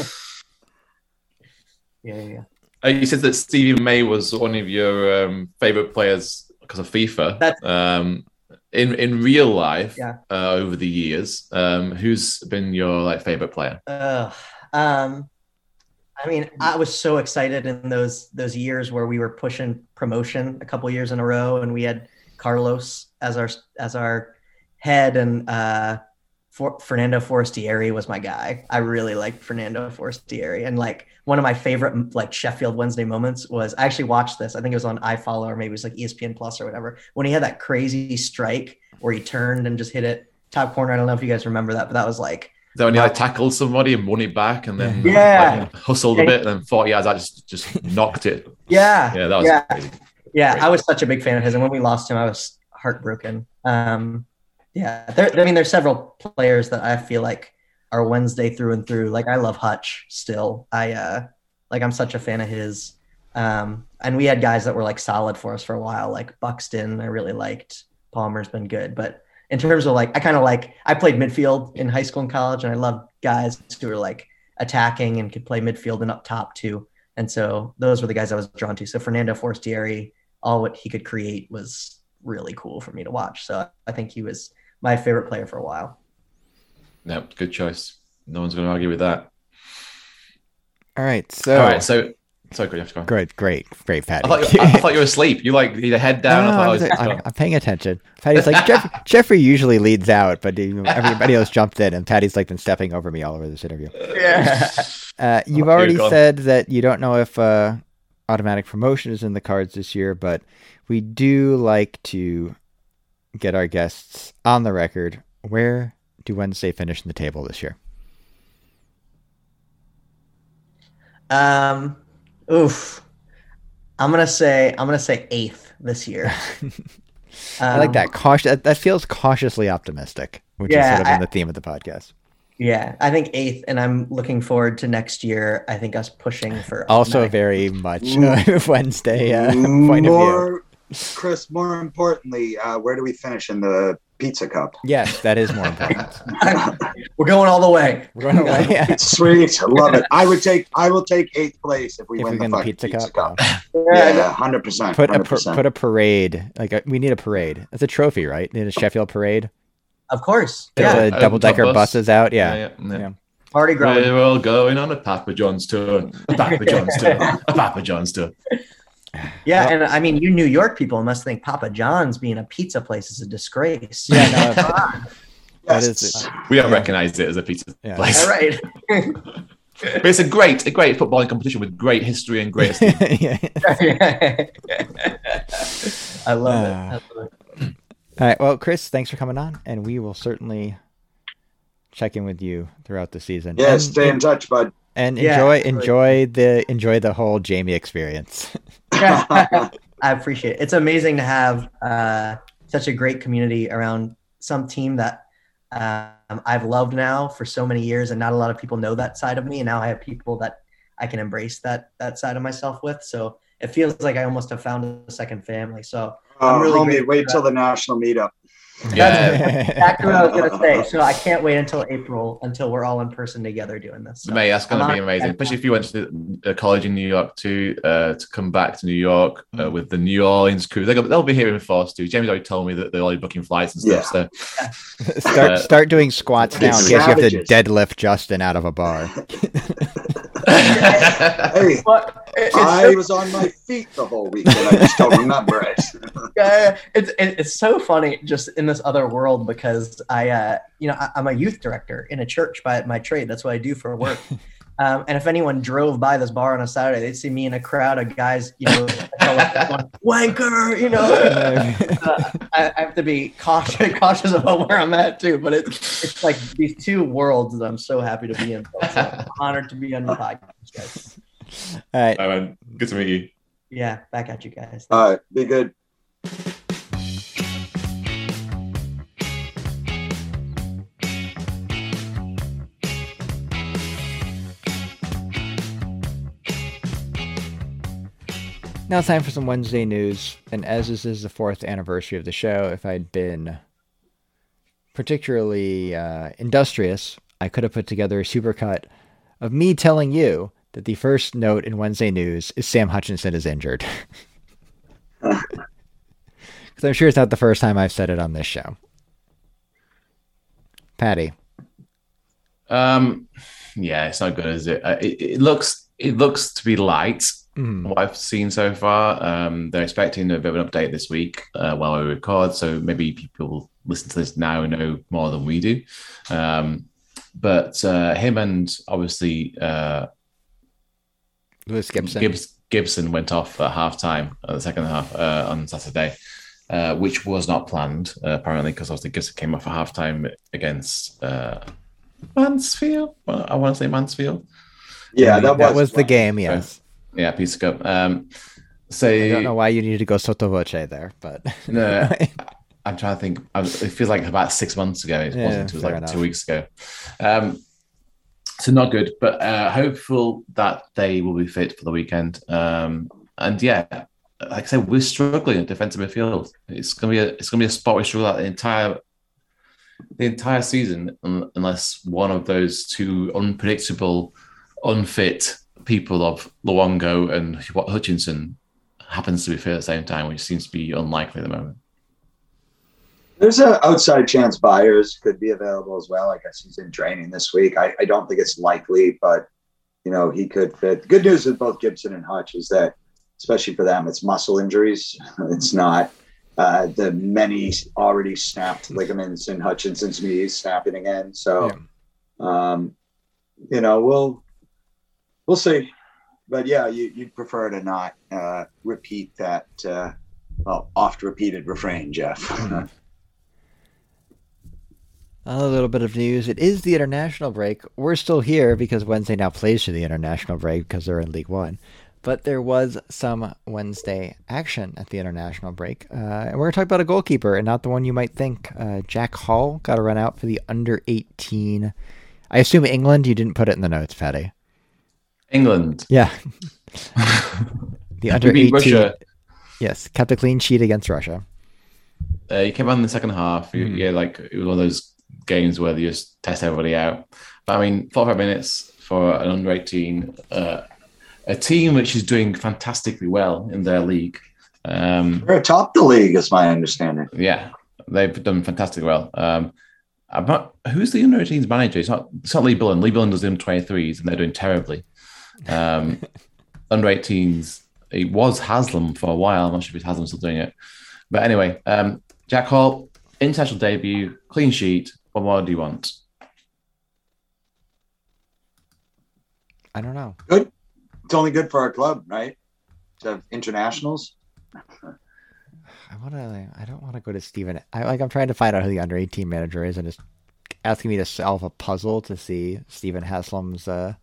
D: yeah, yeah. Uh,
B: you said that Stevie May was one of your um, favorite players because of FIFA. Um, in in real life,
D: yeah.
B: uh, over the years, um, who's been your like favorite player?
D: Uh, um, I mean, I was so excited in those those years where we were pushing promotion a couple years in a row, and we had Carlos as our as our head, and uh, for, Fernando Forestieri was my guy. I really liked Fernando Forestieri, and like one of my favorite like Sheffield Wednesday moments was I actually watched this. I think it was on iFollow or maybe it was like ESPN Plus or whatever. When he had that crazy strike where he turned and just hit it top corner. I don't know if you guys remember that, but that was like.
B: That when he like tackled somebody and won it back and then
D: yeah
B: like, hustled a bit and then 40 yards I just just knocked it.
D: Yeah.
B: Yeah, that was
D: yeah. Crazy. Yeah, I was such a big fan of his. And when we lost him, I was heartbroken. Um, yeah, there, I mean, there's several players that I feel like are Wednesday through and through. Like I love Hutch still. I uh, like I'm such a fan of his. Um, and we had guys that were like solid for us for a while, like Buxton. I really liked. Palmer's been good, but in terms of like, I kind of like I played midfield in high school and college, and I love guys who are like attacking and could play midfield and up top too. And so those were the guys I was drawn to. So Fernando Forestieri, all what he could create was really cool for me to watch. So I think he was my favorite player for a while.
B: No, good choice. No one's going to argue with that.
A: All right, so
B: all right, so sorry, go on.
A: Great, great, great, Patty.
B: I thought, you, I thought you were asleep. You like your head down.
A: No, no, I was, I am [laughs] paying attention. Patty's like Jeff, [laughs] Jeffrey usually leads out, but everybody else jumped in, and Patty's like been stepping over me all over this interview.
D: Yeah.
A: Uh, you've already said that you don't know if uh, automatic promotion is in the cards this year, but we do like to get our guests on the record. Where do Wednesday finish in the table this year?
D: Um, oof. I'm gonna say I'm gonna say eighth this year. [laughs]
A: I like that. Um, Cautious. That feels cautiously optimistic, which yeah, is sort of I, the theme of the podcast.
D: Yeah, I think eighth, and I'm looking forward to next year. I think us pushing for
A: also very much uh, [laughs] Wednesday uh, [laughs] point
C: more, of view. Chris, more importantly, uh, where do we finish in the pizza cup?
A: Yes, that is more important. [laughs]
D: We're going all the way.
A: We're going away. Yeah.
C: Sweet, I love it. I would take. I will take eighth place if we if win, we the, the pizza, pizza, cup. cup. yeah, hundred percent.
A: Put a put a parade. Like a, we need a parade. It's a trophy, right? need a Sheffield parade.
D: Of course.
A: Yeah. The double decker bus. buses out. Yeah. Yeah. yeah. yeah.
D: Party ground.
B: We're all going on a Papa John's tour. A Papa John's tour. A Papa John's tour. [laughs]
D: Yeah, well, and I mean, you New York people must think Papa John's being a pizza place is a disgrace. Yeah, [laughs] no,
B: that is it. We don't recognize it as a pizza yeah. place.
D: All right. [laughs]
B: but it's a great, a great footballing competition with great history and great.
D: yeah. I love, uh, I love it.
A: All right. Well, Chris, thanks for coming on, and we will certainly check in with you throughout the season.
C: Yeah,
A: and,
C: stay in touch, bud.
A: And enjoy yeah, enjoy the enjoy the whole Jamie experience. [laughs] [laughs]
D: I appreciate it. It's amazing to have uh, such a great community around some team that um, I've loved now for so many years, and not a lot of people know that side of me. And now I have people that I can embrace that that side of myself with. So it feels like I almost have found a second family. So
C: I'm really homie, wait till the national meetup.
B: Yeah, [laughs]
D: exactly what I was gonna say. So I can't wait until April until we're all in person together doing this.
B: So May, that's gonna be amazing, especially if you went to uh, college in New York too. Uh, to come back to New York uh, mm. with the New Orleans crew, they will be here in force too. Jamie's already told me that they're already booking flights and stuff. Yeah.
A: So start uh, start doing squats now in case you have to deadlift Justin out of a bar. [laughs]
C: hey, I was on my feet the whole week and I just don't remember it. [laughs]
D: yeah, it's it's so funny just in this other world because I, uh, you know, I, am a youth director in a church by my trade. That's what I do for work. [laughs] Um, and if anyone drove by this bar on a Saturday, they'd see me in a crowd of guys, you know, [laughs] wanker, you know. uh, I, I, have to be cautious, [laughs] cautious about where I'm at too. But it's it's like these two worlds that I'm so happy to be in. So I'm honored to be on the podcast, guys.
A: All right.
B: All right, Good to meet you.
D: Yeah, back at you guys.
C: All right, be good.
A: Now it's time for some Wednesday news. And as this is the fourth anniversary of the show, if I'd been particularly uh, industrious, I could have put together a supercut of me telling you that the first note in Wednesday news is Sam Hutchinson is injured. [laughs] Because I'm sure it's not the first time I've said it on this show. Patty.
B: Um, yeah, it's not good, is it? Uh, it, it looks it looks to be light Mm. What I've seen so far, um, they're expecting a bit of an update this week uh, while we record. So maybe people listen to this now know more than we do. Um, but uh, him and obviously uh,
A: Lewis Gibson.
B: Gibbs, Gibson went off at halftime at the second half uh, on Saturday, uh, which was not planned uh, apparently because obviously Gibson came off at halftime against Mansfield. Well, I want to say Mansfield.
C: Yeah, that was,
A: that was the game. Yes.
B: Yeah, Pizza Cup. Um, so
A: I don't know why you need to go sotto voce there, but
B: no, [laughs] I'm trying to think. it feels like about six months ago. It yeah, wasn't. It was like enough. two weeks ago. Um, so not good, but uh, hopeful that they will be fit for the weekend. Um, and yeah, like I said, we're struggling in defensive midfield. It's gonna be a it's gonna be a spot we struggle at the entire the entire season unless one of those two unpredictable, unfit people of Luongo and Hutchinson happens to be fit at the same time, which seems to be unlikely at the moment.
C: There's an outside chance Byers could be available as well. I guess he's in training this week. I, I don't think it's likely, but you know he could fit. Good news with both Gibson and Hutch is that, especially for them, it's muscle injuries. [laughs] It's not uh, the many already snapped ligaments in Hutchinson's knees snapping again. So, yeah. um, you know, we'll we'll see. But yeah, you, would prefer to not uh, repeat that uh, well, oft repeated refrain, Jeff. [laughs]
A: A little bit of news. It is the international break. We're still here because Wednesday now plays to the international break because they're in League One. But there was some Wednesday action at the international break. Uh, and we're going to talk about a goalkeeper and not the one you might think. Uh, Jack Hall got a run out for the under 18. I assume England. You didn't put it in the notes, Patty.
B: England.
A: Yeah. [laughs] the under 18. Russia. Yes, kept a clean sheet against Russia.
B: Uh, he came on in the second half. Mm. Yeah, like it was one of those games where they just test everybody out. But I mean, 45 minutes for an under 18, uh, a team which is doing fantastically well in their league. Um,
C: They're atop the league, is my understanding.
B: Yeah, they've done fantastically well. Um, I'm not, who's the under 18s manager? It's not, it's not Lee Bullen. Lee Bullen does the under 23s, and they're doing terribly. Um, under 18s it was Haslam for a while. I'm not sure if it's Haslam still doing it. But anyway, um, Jack Hall, international debut, clean sheet. What more do you want?
A: I don't know.
C: Good. It's only good for our club, right? To have internationals.
A: I want to. I don't want to go to Stephen. I like. I'm trying to find out who the under 18 manager is, and it's asking me to solve a puzzle to see Stephen Haslam's uh,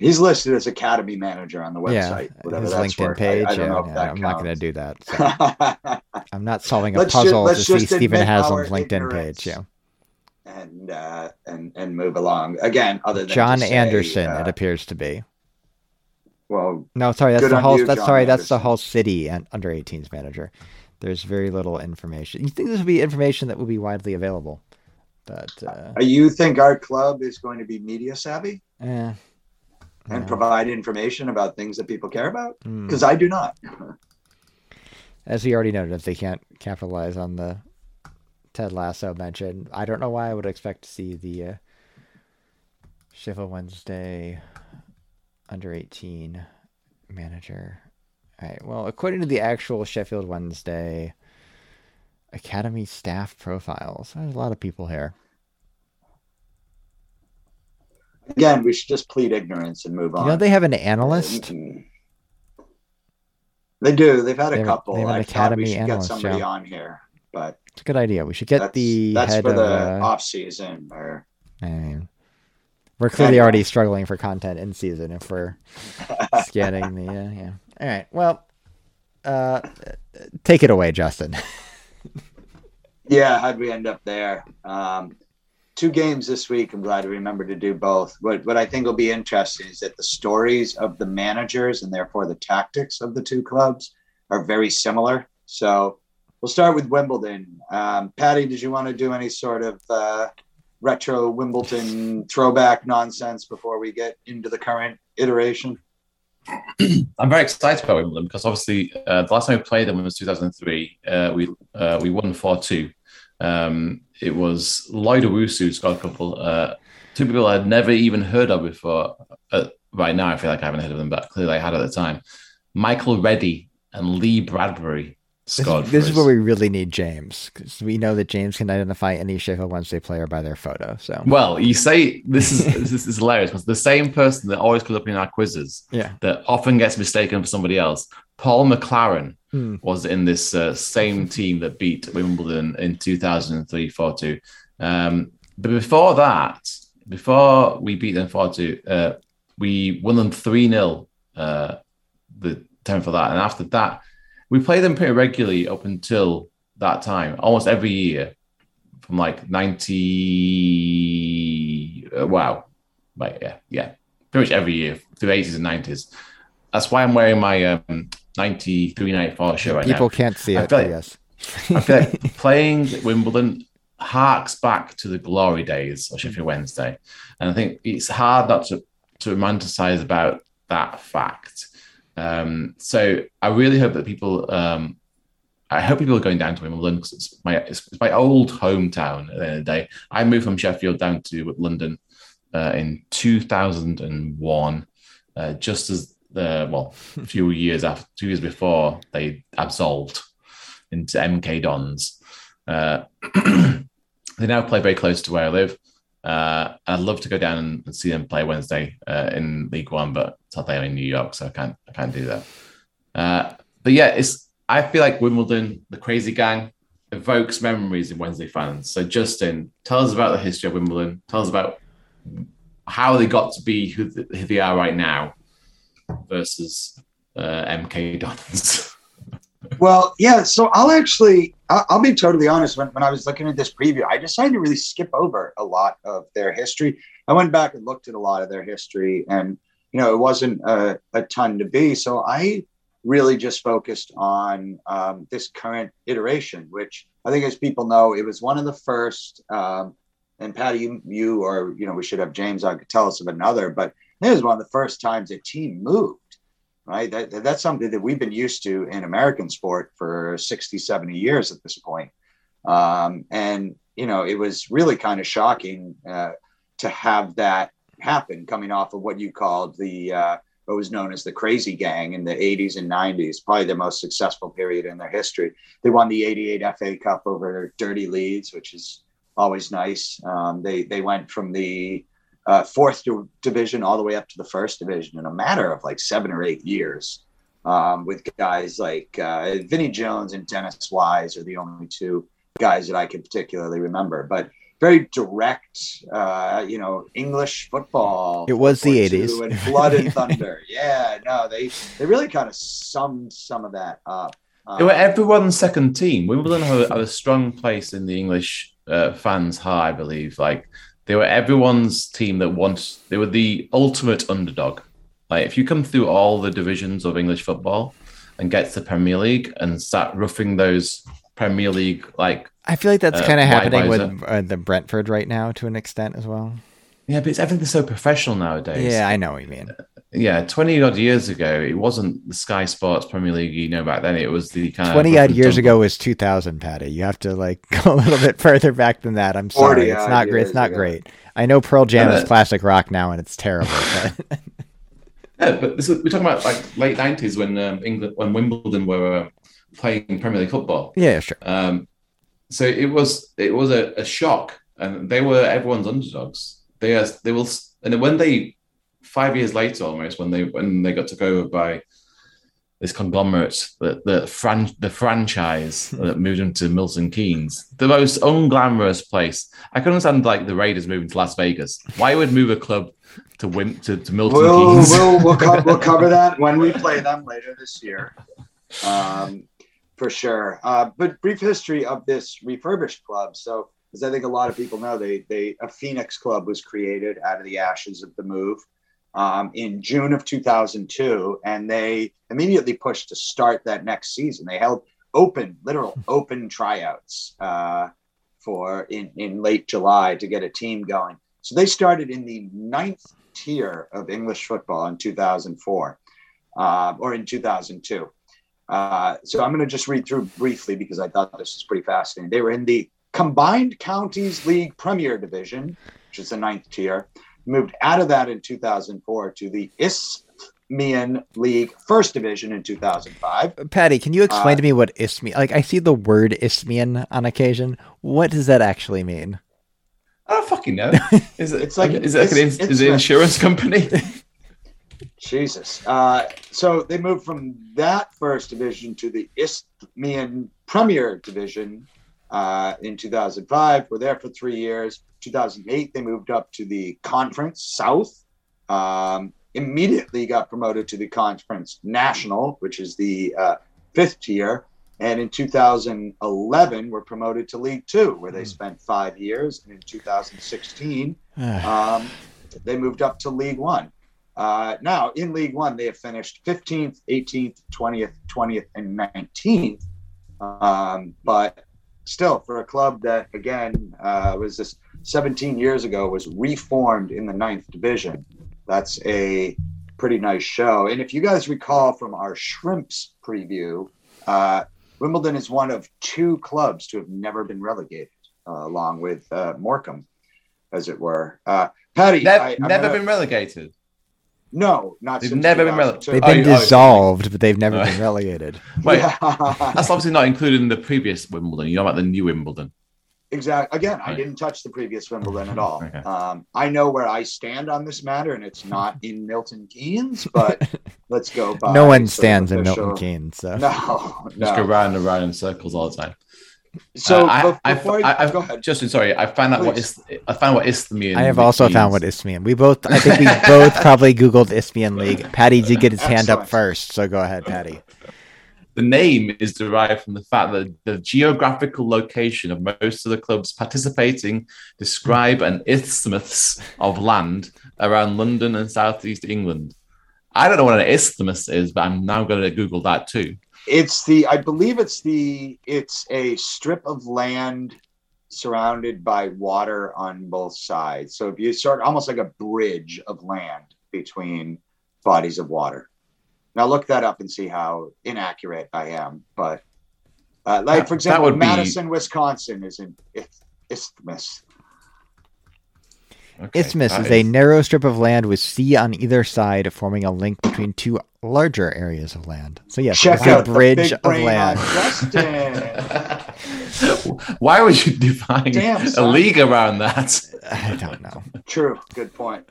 C: He's listed as academy manager on the website.
A: Yeah, his LinkedIn worth. page. I, I yeah, yeah, I'm not going to do that. So. [laughs] I'm not solving a puzzle just, to see Stephen Haslam's LinkedIn page. Yeah.
C: And uh, and and move along again. Other than
A: John Anderson, uh, it appears to be.
C: Well,
A: no, sorry, that's the whole. You, that's John sorry, Anderson. that's the whole City and under 18s manager. There's very little information. You think this would be information that would be widely available? But uh,
C: you think our club is going to be media savvy?
A: Yeah
C: and provide information about things that people care about? Because mm. I do not. [laughs]
A: As we already noted, if they can't capitalize on the Ted Lasso mention, I don't know why I would expect to see the uh, Sheffield Wednesday under 18 manager. All right. Well, according to the actual Sheffield Wednesday Academy staff profiles, there's a lot of people here.
C: Again, we should just plead ignorance and move on.
A: You know, they have an analyst.
C: They do. They've had a they couple. They have an I academy we should analyst, get somebody on here, but
A: it's a good idea. We should get
C: that's,
A: the
C: that's for
A: of,
C: the uh, off season. Or
A: I mean, we're clearly already struggling for content in season if we're [laughs] scanning the uh, yeah. All right. Well, uh, take it away, Justin. [laughs]
C: yeah, how'd we end up there? Um, two games this week. I'm glad to remember to do both. What what I think will be interesting is that the stories of the managers and therefore the tactics of the two clubs are very similar. So we'll start with Wimbledon. Um, Patty, did you want to do any sort of uh, retro Wimbledon throwback nonsense before we get into the current iteration? [clears throat]
B: I'm very excited about Wimbledon because obviously uh, the last time we played them was 2003. Uh, we uh, we won four two. Um, it was Lloyd Owusu got a couple. Uh, two people I'd never even heard of before. Uh, right now, I feel like I haven't heard of them, but clearly I had at the time. Michael Reddy and Lee Bradbury scored.
A: This, this is where we really need James because we know that James can identify any Sheffield Wednesday player by their photo. So,
B: well, you say this is [laughs] this is hilarious because the same person that always comes up in our quizzes,
A: yeah,
B: that often gets mistaken for somebody else, Paul McLaren hmm. was in this uh, same team that beat Wimbledon in 2003 4 2. Um, but before that, before we beat them 4 2, uh, we won them 3 0 uh, the time for that. And after that, we played them pretty regularly up until that time, almost every year from like 90. Uh, wow. Right, yeah, yeah. Pretty much every year through the 80s and 90s. That's why I'm wearing my um, 93 94 show right
A: People
B: now.
A: can't see I it, like, yes.
B: I feel like [laughs] playing Wimbledon harks back to the glory days of Sheffield Wednesday. And I think it's hard not to, to romanticize about that fact. Um, so I really hope that people, um, I hope people are going down to Wimbledon because it's my, it's, it's, my old hometown at the end of the day. I moved from Sheffield down to London uh, in 2001, uh, just as well, a few years after, two years before they absolved into MK Dons. Uh, [clears throat] they now play very close to where I live. Uh, I'd love to go down and see them play Wednesday uh, in League One, but sadly I'm in New York, so I can't I can't do that. Uh, but yeah, it's I feel like Wimbledon, the crazy gang, evokes memories in Wednesday fans. So Justin, tell us about the history of Wimbledon. Tell us about how they got to be who they are right now versus uh, MK Dons. [laughs]
C: well, yeah. So I'll actually, I'll, be totally honest. When, when I was looking at this preview, I decided to really skip over a lot of their history. I went back and looked at a lot of their history, and you know, it wasn't a, a ton to be. So I really just focused on um, this current iteration, which I think, as people know, it was one of the first. Um, and Patty, you, you or you know, we should have James on could tell us of another, but it was one of the first times a team moved right? That, that's something that we've been used to in American sport for 60, 70 years at this point. Um, and, you know, it was really kind of shocking uh, to have that happen coming off of what you called the, uh, what was known as the crazy gang in the 80s and 90s, probably the most successful period in their history. They won the 88 FA Cup over Dirty Leeds, which is always nice. Um, they, they went from the uh, fourth division all the way up to the first division in a matter of like seven or eight years. Um, with guys like uh, Vinnie Jones and Dennis Wise are the only two guys that I can particularly remember. But very direct, uh, you know, English football.
A: It was the eighties.
C: And blood and [laughs] thunder. yeah, no, they they really kind of summed some of that up.
B: Um, they were everyone's second team. Wimbledon had a, a strong place in the English uh, fans' heart, I believe. Like they were everyone's team that wants. They were the ultimate underdog. Like if you come through all the divisions of English football and get to the Premier League and start roughing those Premier League like.
A: I feel like that's uh, kind of happening with uh, the Brentford right now to an extent as well.
B: Yeah, but it's everything's so professional nowadays.
A: Yeah, I know what you mean.
B: Yeah, twenty odd years ago, it wasn't the Sky Sports Premier League. You know, back then it was the kind
A: twenty odd years ago was two thousand, Patty. You have to like [laughs] go a little bit further back than that. I'm sorry, it's not great. It's not ago. great. I know Pearl Jam is classic rock now, and it's terrible. [laughs]
B: But... yeah, but this, we're talking about like late nineties when um, England, when Wimbledon were uh, playing Premier League football.
A: Yeah, sure. Um,
B: so it was it was a, a shock, and they were everyone's underdogs they are, they will and when they five years later almost when they when they got took over by this conglomerate the the, fran- the franchise that moved into Milton Keynes, the most unglamorous place. I can understand like the Raiders moving to Las Vegas. Why would move a club to win to, to Milton
C: we'll,
B: Keynes?
C: We'll we'll, co- we'll [laughs] cover that when we play them later this year, um, for sure. Uh, but brief history of this refurbished club. So because I think a lot of people know they they a Phoenix Club was created out of the ashes of the move um, in June of 2002, and they immediately pushed to start that next season. They held open, literal open tryouts uh, for in in late July to get a team going. So they started in the ninth tier of English football in 2004 uh, or in 2002. Uh, so I'm going to just read through briefly because I thought this was pretty fascinating. They were in the Combined Counties League Premier Division, which is the ninth tier, moved out of that in 2004 to the Isthmian League First Division in 2005.
A: Patty, can you explain uh, to me what Isthmian? Like, I see the word Isthmian on occasion. What does that actually mean?
B: I don't fucking know. [laughs] Is it? it's like is it like an, is it an insurance company? [laughs]
C: Jesus. Uh, so they moved from that first division to the Isthmian Premier Division uh, in 2005. Were there for three years. 2008, they moved up to the Conference South. Um, immediately got promoted to the Conference National, which is the uh, fifth tier. And in 2011, were promoted to League Two, where they hmm. spent five years. And in 2016, um, they moved up to League One. Uh, now, in League One, they have finished 15th, 18th, 20th, 20th, and 19th. Um, but still for a club that again uh, was this 17 years ago was reformed in the ninth division. That's a pretty nice show. And if you guys recall from our shrimps preview uh, wimbledon is one of two clubs to have never been relegated uh, along with uh, morecambe as it were. Uh, patty
B: never, I, never gonna... been relegated
C: no, not
B: they've never been relegated.
A: They've been oh, dissolved, oh, but they've never been relegated. [laughs]
B: Wait, that's obviously not included in the previous Wimbledon. You're about the new Wimbledon.
C: Exactly. Again, right. I didn't touch the previous Wimbledon at all. Okay. Um, I know where I stand on this matter, and it's not in Milton Keynes, but [laughs] let's go. By.
A: no one stands in Milton Keynes. So.
C: No,
B: no. Just go round and round in circles all the time.
C: So
B: uh, I, before I, I, go ahead. Justin, sorry, I found out Please. what is I found what Isthmian.
A: I have also means. found what Isthmian. We both, I think, we [laughs] both probably googled Isthmian League. Patty did get his Excellent. hand up first, so go ahead, Patty.
B: The name is derived from the fact that the geographical location of most of the clubs participating describe an isthmus of land around London and southeast England. I don't know what an isthmus is, but I'm now going to Google that too.
C: It's the I believe it's the it's a strip of land surrounded by water on both sides. So if you start almost like a bridge of land between bodies of water. Now look that up and see how inaccurate I am. But uh, like for example, Madison, be... Wisconsin is an isthmus.
A: Okay, Isthmus is, is a narrow strip of land with sea on either side, forming a link between two larger areas of land. So yes, Check out a bridge of land. [laughs]
B: Why would you define Damn, a league around that? [laughs]
A: I don't know.
C: True. Good point.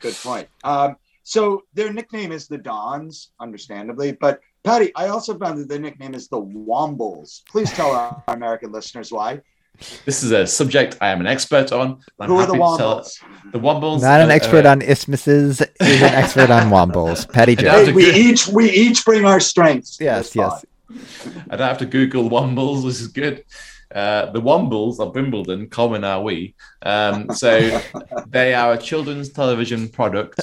C: Good point. Um, so their nickname is the Dons, understandably, but Patty, I also found that their nickname is the Wombles. Please tell our American listeners why.
B: This is a subject I am an expert on.
C: I'm Who are the Wombles?
B: The Wombles.
A: Not an expert uh, on isthmuses. Is an [laughs] expert on Wombles. Patty Jones.
C: Hey, we each we each bring our strengths.
A: Yes, yes.
B: I don't have to Google Wombles. This is good. Uh, the Wombles of Wimbledon, common are we. Um, so [laughs] they are a children's television product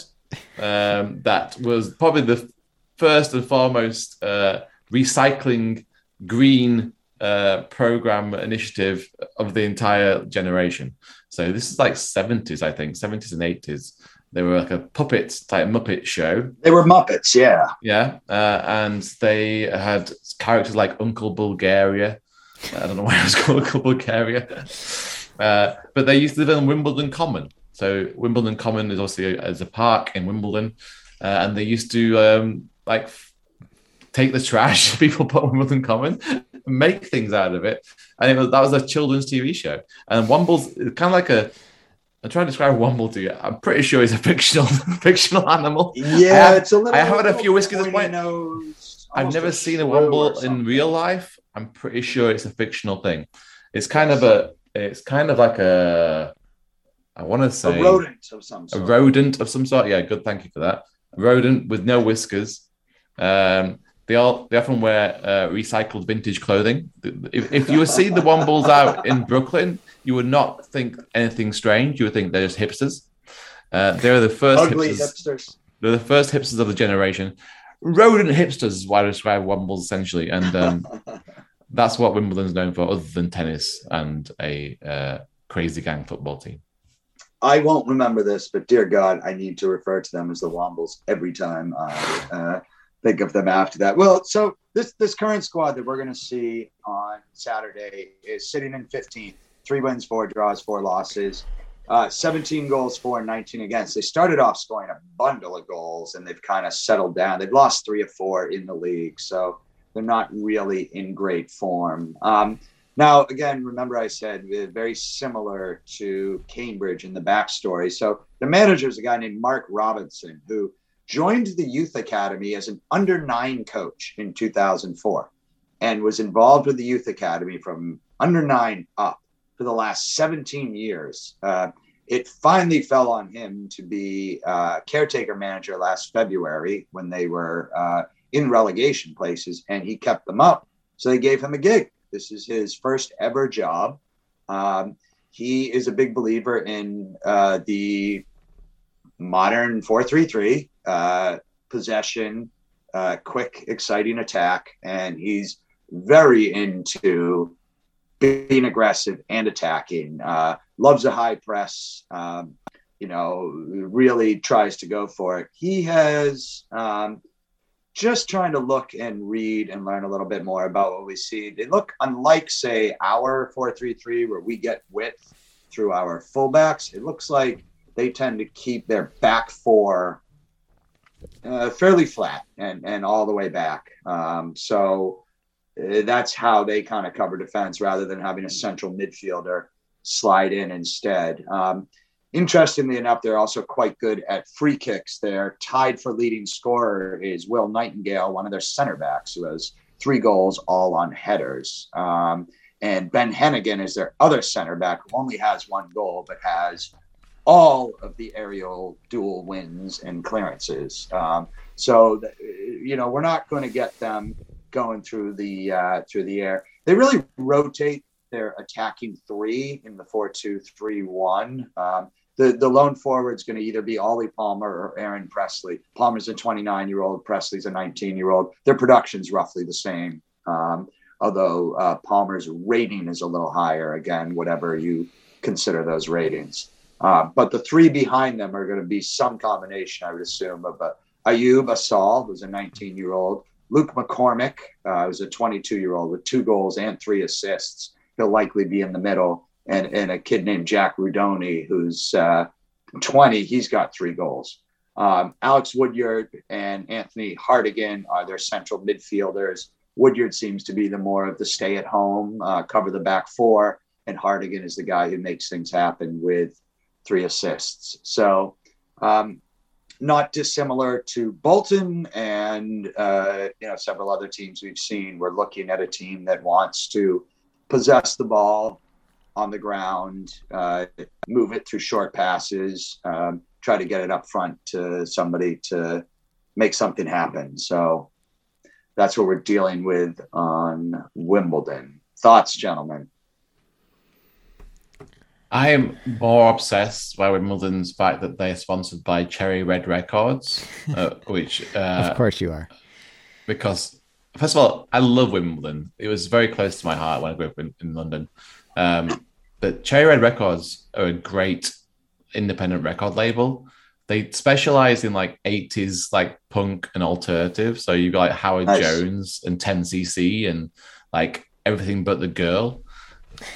B: um, that was probably the first and foremost uh, recycling green uh, program initiative of the entire generation. So this is like 70s, I think, 70s and 80s. They were like a puppet type Muppet show.
C: They were Muppets, yeah.
B: Yeah. Uh, and they had characters like Uncle Bulgaria. I don't know why it was [laughs] called Uncle Bulgaria. Uh, but they used to live in Wimbledon Common. So Wimbledon Common is obviously a, as a park in Wimbledon. Uh, and they used to um, like take the trash [laughs] people put on Wimbledon Common, make things out of it. And it was, that was a children's TV show. And Wumble's kind of like a. I'm trying to describe Wumble to you. I'm pretty sure he's a [laughs] fictional fictional animal.
C: Yeah,
B: have,
C: it's a little.
B: I have had a few whiskeys at point. I've never seen a Wumble in real life. I'm pretty sure it's a fictional thing. It's kind of a. It's kind of like a. I want to say
C: a rodent of some
B: sort. A rodent of some sort. Yeah, good. Thank you for that. A rodent with no whiskers. Um, they all they often wear uh, recycled vintage clothing. If, if you were seeing the Wombles out in Brooklyn, you would not think anything strange. You would think they're just hipsters. Uh, they're the first
C: Ugly hipsters. hipsters.
B: They're the first hipsters of the generation. Rodent hipsters is why I describe Wombles essentially, and um, [laughs] that's what Wimbledon's known for, other than tennis and a uh, crazy gang football team.
C: I won't remember this, but dear God, I need to refer to them as the Wombles every time I uh, think of them after that. Well, so this this current squad that we're going to see on Saturday is sitting in 15th, three wins, four draws, four losses, uh, 17 goals for, 19 against. They started off scoring a bundle of goals, and they've kind of settled down. They've lost three of four in the league, so they're not really in great form. Um, now, again, remember I said very similar to Cambridge in the backstory. So the manager is a guy named Mark Robinson who joined the youth academy as an under nine coach in 2004 and was involved with the youth academy from under nine up for the last 17 years. Uh, it finally fell on him to be uh, caretaker manager last February when they were uh, in relegation places, and he kept them up. So they gave him a gig. This is his first ever job. Um, he is a big believer in uh, the modern 433 uh, possession, uh, quick, exciting attack, and he's very into being aggressive and attacking. Uh, loves a high press. Um, you know, really tries to go for it. He has um, just trying to look and read and learn a little bit more about what we see. They look unlike, say, our 433, where we get width through our fullbacks. It looks like they tend to keep their back four uh, fairly flat and, and all the way back. Um, so uh, that's how they kind of cover defense rather than having a central midfielder slide in instead. Um, interestingly enough, they're also quite good at free kicks. They're tied for leading scorer is Will Nightingale, one of their center backs, who has three goals all on headers. Um, and Ben Heneghan is their other center back who only has one goal, but has all of the aerial duel wins and clearances. Um, so, you know, we're not going to get them going through the uh, through the air. They really rotate their attacking three in the four-two-three-one. Um, the, the lone forward is going to either be Ollie Palmer or Aaron Pressley. Palmer's a 29 year old, Pressley's a 19 year old. Their production's roughly the same. Um, although uh, Palmer's rating is a little higher, again, whatever you consider those ratings. Uh, but the three behind them are going to be some combination, I would assume, of uh, Ayoub Assal, who's a 19 year old, Luke McCormick, uh, who's a 22 year old with two goals and three assists. He'll likely be in the middle. And, and a kid named Jack Rudoni, who's uh, 20, he's got three goals. Um, Alex Woodyard and Anthony Hartigan are their central midfielders. Woodyard seems to be the more of the stay at home, uh, cover the back four, and Hartigan is the guy who makes things happen with three assists. So, um, not dissimilar to Bolton and uh, you know several other teams we've seen. We're looking at a team that wants to possess the ball on the ground, uh, move it through short passes, um, try to get it up front to somebody to make something happen. So that's what we're dealing with on Wimbledon. Thoughts, gentlemen?
B: I am more obsessed by Wimbledon's fact that they're sponsored by Cherry Red Records, uh, [laughs] which uh,
A: of course you are,
B: because first of all, I love Wimbledon. It was very close to my heart when I grew up in, in London. Um, but Cherry Red Records are a great independent record label. They specialize in like 80s like punk and alternative. So you've got like Howard nice. Jones and 10cc and like everything but the girl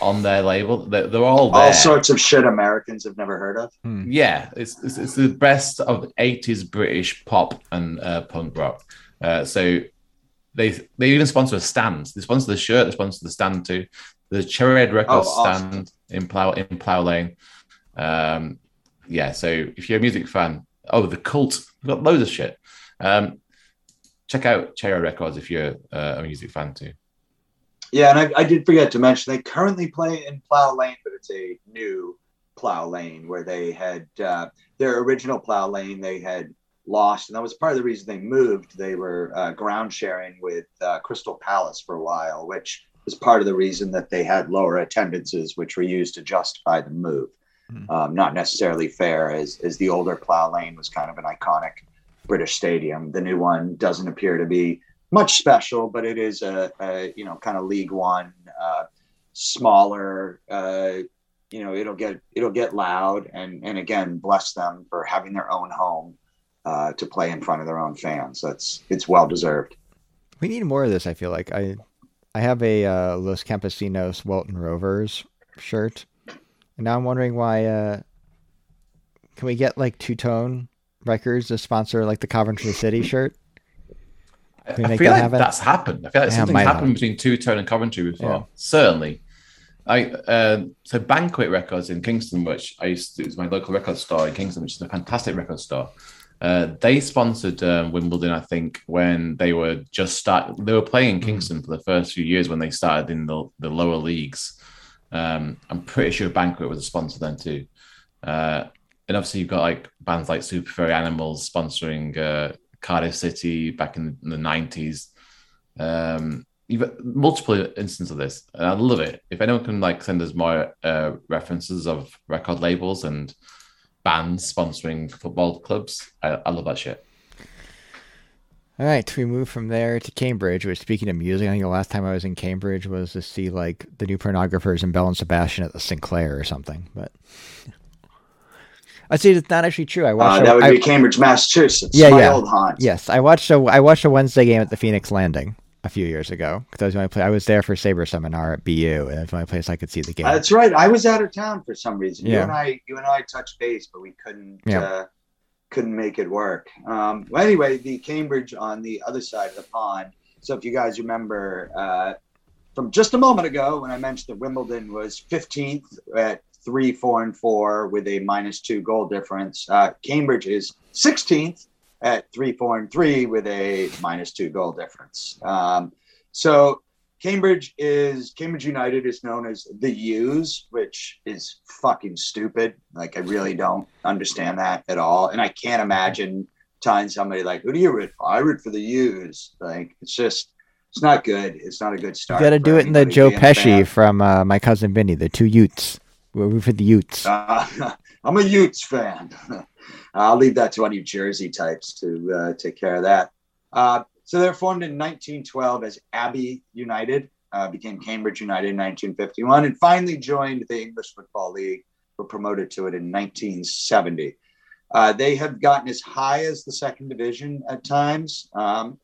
B: on their label. They're, they're all there.
C: all sorts of shit Americans have never heard of.
B: Hmm. Yeah, it's, it's, it's the best of 80s British pop and uh, punk rock. Uh, so they they even sponsor a stand. They sponsor the shirt. They sponsor the stand too. The Cherry Red Records oh, awesome. stand in Plough in Plough Lane. Um, yeah, so if you're a music fan, oh, the cult, we've got loads of shit. Um, check out Cherry Red Records if you're uh, a music fan too.
C: Yeah, and I, I, did forget to mention they currently play in Plough Lane, but it's a new Plough Lane where they had uh, their original Plough Lane they had lost, and that was part of the reason they moved. They were uh, ground sharing with uh, Crystal Palace for a while, which was part of the reason that they had lower attendances, which were used to justify the move. Mm-hmm. Um, not necessarily fair, as as the older Plough Lane was kind of an iconic British stadium. The new one doesn't appear to be much special, but it is a, a you know kind of League One, uh, smaller. Uh, you know, it'll get it'll get loud, and and again, bless them for having their own home uh, to play in front of their own fans. That's it's well deserved.
A: We need more of this. I feel like I I have a uh, Los Campesinos Walton Rovers shirt, and now I'm wondering why. Uh, can we get like two tone records to sponsor like the Coventry City shirt?
B: I feel that like happen? that's happened. I feel like yeah, something's happened have. between Two Tone and Coventry before. Yeah. Certainly. I uh, so Banquet Records in Kingston, which I used to, it was my local record store in Kingston, which is a fantastic record store. Uh, they sponsored um, Wimbledon, I think, when they were just start. They were playing in hmm. Kingston for the first few years when they started in the, the lower leagues. Um, I'm pretty sure Banquet was a sponsor then too. Uh, and obviously, you've got like bands like Super Furry Animals sponsoring uh, Cardiff City back in the nineties. Um, you've multiple instances of this, and I love it. If anyone can like send us more uh, references of record labels and bands sponsoring football clubs, I, I love that shit.
A: All right, we move from there to Cambridge. Which, speaking of music, I think the last time I was in Cambridge was to see like the new pornographers and Belle and Sebastian at the Sinclair or something. But I see it's not actually true. I watched.
C: Uh, that would I, be Cambridge, Massachusetts. Yeah, yeah. old haunt.
A: Yes, I watched a I watched a Wednesday game at the Phoenix Landing a few years ago I was my. I was there for Saber seminar at BU, and it's my place I could see the game.
C: Uh, that's right. I was out of town for some reason. Yeah. You and I, you and I touched base, but we couldn't. Yeah. Uh, couldn't make it work. Um, well, anyway, the Cambridge on the other side of the pond. So if you guys remember, uh, from just a moment ago when I mentioned that Wimbledon was 15th at three, four, and four with a minus two goal difference. Uh, Cambridge is 16th at three, four, and three with a minus two goal difference. Um, so Cambridge is Cambridge United is known as the U's, which is fucking stupid. Like I really don't understand that at all, and I can't imagine telling somebody like, "Who do you root for?" I root for the U's. Like it's just it's not good. It's not a good start.
A: You got to do it in the Joe Pesci from uh, My Cousin Vinny, the two Utes. We're for the Utes.
C: Uh, [laughs] I'm a Utes fan. [laughs] I'll leave that to any Jersey types to uh, take care of that. Uh, so they're formed in 1912 as Abbey United, uh, became Cambridge United in 1951, and finally joined the English Football League. Were promoted to it in 1970. Uh, they have gotten as high as the second division at times. Um,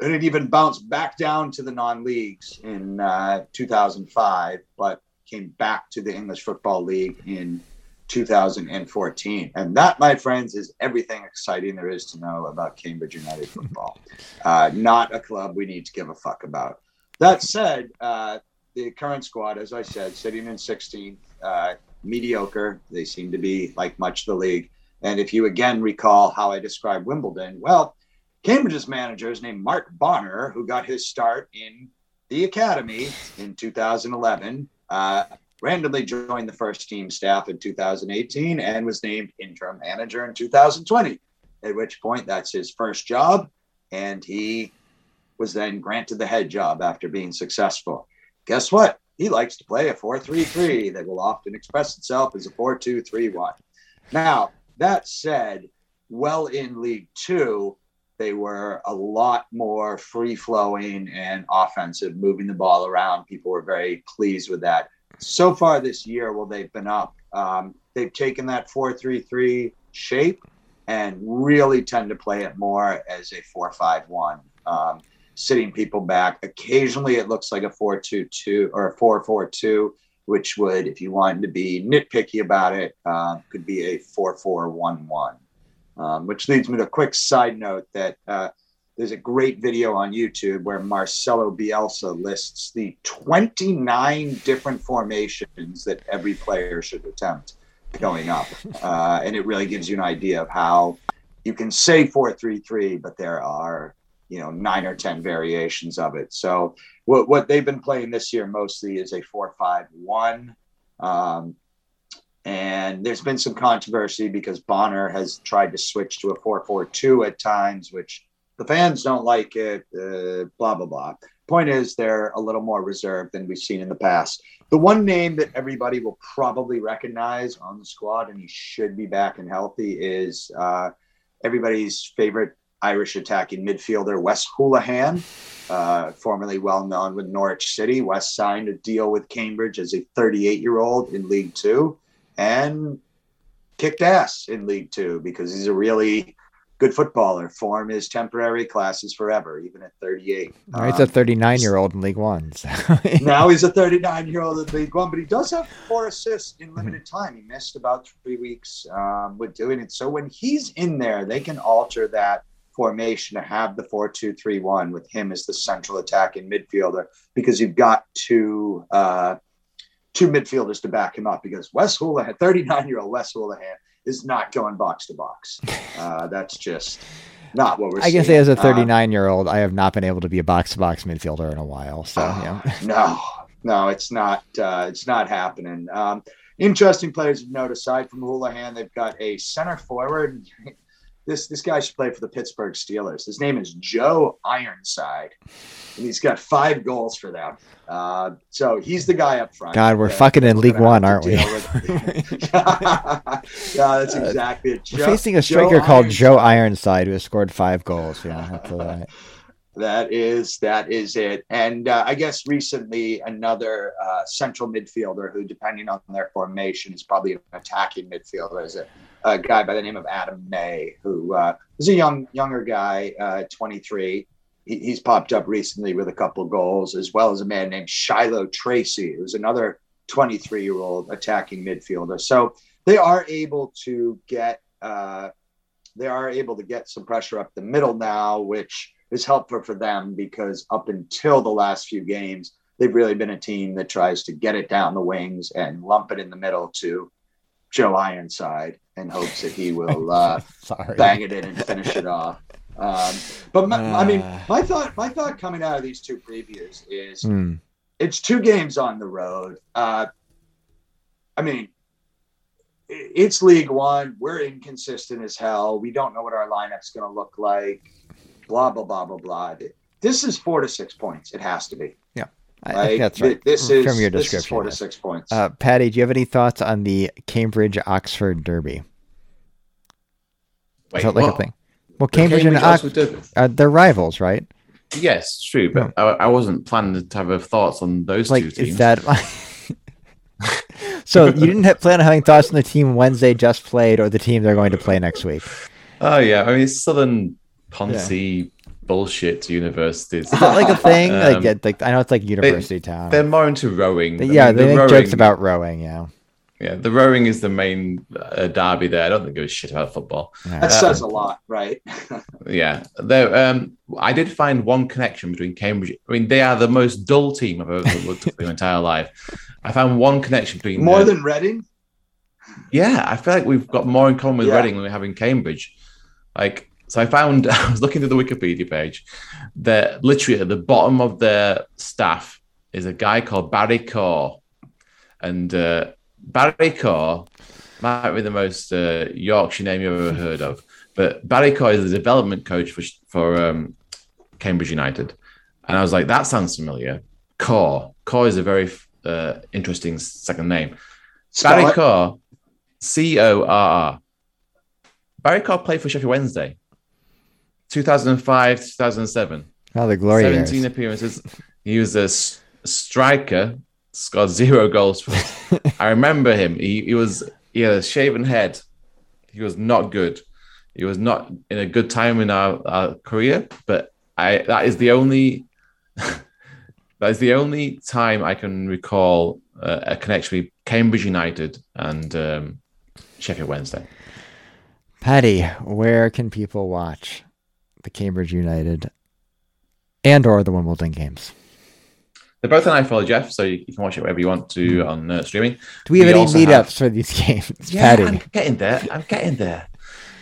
C: and it even bounced back down to the non-leagues in uh, 2005, but came back to the English Football League in 2014. And that, my friends, is everything exciting there is to know about Cambridge United football. [laughs] Uh, not a club we need to give a fuck about. That said, uh, the current squad, as I said, sitting in 16th, uh, mediocre. They seem to be like much the league. And if you again recall how I described Wimbledon, well, Cambridge's manager is named Mark Bonner, who got his start in the academy in 2011. Uh, randomly joined the first team staff in 2018 and was named interim manager in 2020, at which point that's his first job. And he was then granted the head job after being successful. Guess what? He likes to play a 4 3 3 that will often express itself as a 4 2 3 1. Now, that said, well in League Two, they were a lot more free flowing and offensive, moving the ball around. People were very pleased with that so far this year, while they've been up, um, they've taken that four-three-three shape and really tend to play it more as a four-five-one, um, sitting people back. Occasionally, it looks like a four-two-two or a four-four-two, which would, if you wanted to be nitpicky about it, uh, could be a four-four-one-one. Um, which leads me to a quick side note that uh, there's a great video on YouTube where Marcelo Bielsa lists the 29 different formations that every player should attempt going up. Uh, and it really gives you an idea of how you can say 433, but there are, you know, nine or 10 variations of it. So what, what they've been playing this year mostly is a 451. Um, and there's been some controversy because Bonner has tried to switch to a 442 at times, which the fans don't like it, uh, blah, blah, blah. Point is, they're a little more reserved than we've seen in the past. The one name that everybody will probably recognize on the squad, and he should be back and healthy, is uh, everybody's favorite Irish attacking midfielder, Wes Hoolahan, uh, formerly well known with Norwich City. Wes signed a deal with Cambridge as a 38 year old in League Two and kicked ass in League Two because he's a really good footballer. Form is temporary, class is forever, even at 38.
A: Now he's um, a 39 year old in League One. So. [laughs]
C: now he's a 39 year old in League One, but he does have four assists in limited time. He missed about three weeks um, with doing it. So when he's in there, they can alter that formation to have the 4 2 3 1 with him as the central attacking midfielder because you've got two. Uh, two midfielders to back him up because Wes Hoolahan, 39 year old Wes Hoolahan, is not going box to box. Uh, that's just not what we're.
A: I say as a 39 year old, I have not been able to be a box to box midfielder in a while. So uh, yeah.
C: no, no, it's not. Uh, it's not happening. Um, interesting players of note aside from Hoolahan, they've got a center forward this this guy should play for the Pittsburgh Steelers. His name is Joe Ironside, and he's got five goals for them. Uh, so he's the guy up front.
A: God, we're fucking in League One, aren't we? [laughs] [laughs]
C: yeah, that's exactly it.
A: Joe, we're facing a striker Joe called Ironside. Joe Ironside who has scored five goals. Yeah, right. [laughs]
C: That is that is it. And uh, I guess recently another uh, central midfielder who, depending on their formation, is probably an attacking midfielder. Is a, a guy by the name of Adam May, who uh, is a young younger guy, uh, 23. He, he's popped up recently with a couple goals, as well as a man named Shilow Tracey, who's another 23 year old attacking midfielder. So they are able to get uh, they are able to get some pressure up the middle now, which is helpful for them because up until the last few games, they've really been a team that tries to get it down the wings and lump it in the middle to Joe Ironside in hopes that he will [laughs] uh, bang it in and finish it off. Um, but my, uh, I mean, uh. my thought, my thought coming out of these two previews is mm. it's two games on the road. Uh, I mean, it's League One. We're inconsistent as hell. We don't know what our lineup's going to look like. Blah blah blah blah blah. This is four to six points. It has to be.
A: Yeah, I that's right.
C: This is from your description. Is four to six points.
A: Uh, Patty, do you have any thoughts on the Cambridge Oxford Derby?
B: Wait, is that like what? a thing?
A: Well, Cambridge, Cambridge and Oxford, uh, they're rivals, right?
B: Yes, true, but I, I, wasn't planning to have thoughts on those
A: like,
B: two teams.
A: Is that [laughs] so? You didn't have, plan on having thoughts on the team Wednesday just played, or the team they're going to play next week?
B: Oh yeah, I mean Southern Ponce yeah. Bullshit universities.
A: Is that like a thing? [laughs] Um, like, like I know it's like university
B: they,
A: town.
B: They're more into rowing.
A: yeah, mean, they make rowing, jokes about rowing. Yeah.
B: Yeah, the rowing is the main uh, derby there. I don't think it was shit about football.
C: That says a lot, right? [laughs]
B: yeah, there. Um, I did find one connection between Cambridge. I mean, they are the most dull team I've ever looked at in my entire life. I found one connection between
C: more than Reading.
B: Yeah, I feel like we've got more in common with yeah. Reading than we have in Cambridge. Like, so I found [laughs] I was looking through the Wikipedia page that literally at the bottom of their staff is a guy called Barry Corr, and uh, Barry Corr might be the most uh, Yorkshire name you've ever heard of, but Barry Corr is the development coach for for um, Cambridge United, and I was like, that sounds familiar. Corr, Corr is a very uh, interesting second name. Spell Barry. Corr, C O R R. Barry Corr played for Sheffield Wednesday, 2005 2007.
A: Oh, the glory
B: 17 years. appearances. He was a striker scored zero [laughs] goals for. I remember him. He, he was he had a shaven head. He was not good. He was not in a good time in our, our career. But I that is the only [laughs] that is the only time I can recall uh, a connection with Cambridge United and um, Sheffield Wednesday.
A: Paddy, where can people watch the Cambridge United and or the Wimbledon games?
B: They're both on iFollow Jeff, so you, you, can watch it wherever you want to hmm. on uh, streaming.
A: Do we have we any meetups have... for these [laughs] games?
B: Yeah, Patty? I'm getting there. I'm getting there.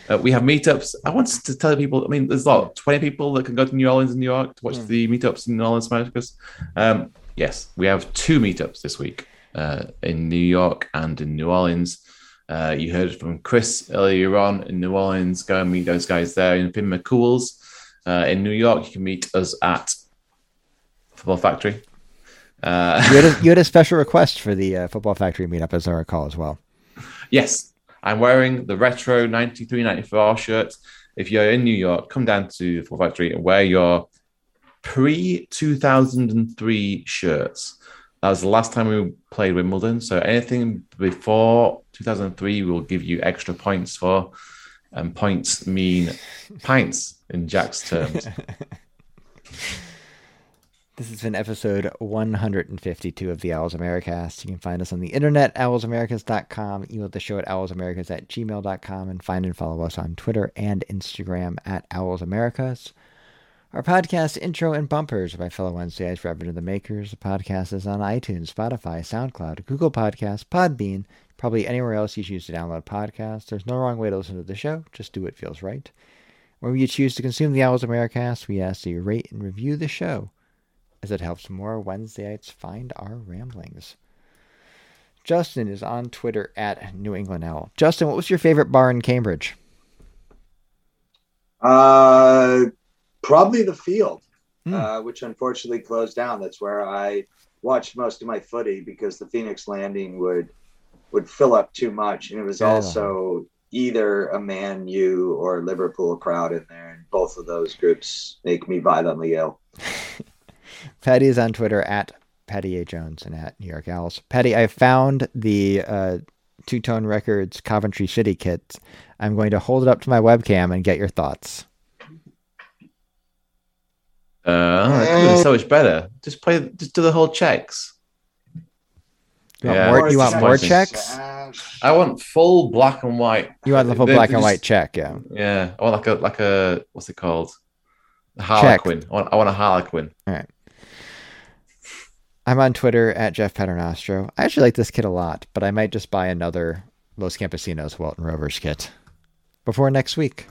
B: Uh, we have meetups. I want to tell people. I mean, there's lot, 20 people that can go to New Orleans and New York to watch mm. the meetups in New Orleans, Americas. Um, yes, we have two meetups this week uh, in New York and in New Orleans. Uh, you heard from Chris earlier on in New Orleans. Go and meet those guys there in Finn McCool's. Uh, in New York, you can meet us at Football Factory
A: uh, you, had a, [laughs] you, had a, special request for the uh, Football Factory meetup, as I recall, as well.
B: Yes, I'm wearing the retro 93 94 shirt. If you're in New York, come down to Football Factory and wear your pre 2003 shirts. That was the last time we played Wimbledon. So anything before 2003, we'll give you extra points for. And points mean pints in Jack's terms. [laughs]
A: This has been episode 152 of the Owls Americast. You can find us on the internet, owlsamericas.com, email the show at owlsamericas at gmail.com, and find and follow us on Twitter and Instagram at owlsamericas. Our podcast intro and bumpers by fellow Wednesdays Reverend the Makers. The podcast is on iTunes, Spotify, SoundCloud, Google Podcasts, Podbean, probably anywhere else you choose to download podcasts. There's no wrong way to listen to the show. Just do what feels right. Wherever you choose to consume the Owls of Americast, we ask that you rate and review the show as it helps more Wednesdayites find our ramblings. Justin is on Twitter at New England Owl. Justin, what was your favorite bar in Cambridge?
C: Uh, probably the Field, hmm. uh, which unfortunately closed down. That's where I watched most of my footy because the Phoenix Landing would would fill up too much, and it was yeah. also either a Man U or Liverpool crowd in there, and both of those groups make me violently ill. [laughs]
A: Patty is on Twitter at Patty A. Jones and at New York Owls. Patty, I found the uh, Two Tone Records Coventry City kit. I'm going to hold it up to my webcam and get your thoughts.
B: Uh, so much better. Just play, just do the whole checks.
A: You yeah. want more, you want more checks?
B: I want full black and white.
A: You want the full black and white check, yeah.
B: Yeah. I want like a like a what's it called? A harlequin. I want, I want a harlequin.
A: All right. I'm on Twitter at Jeff Paternostro. I actually like this kit a lot, but I might just buy another Los Campesinos Walton Rovers kit before next week.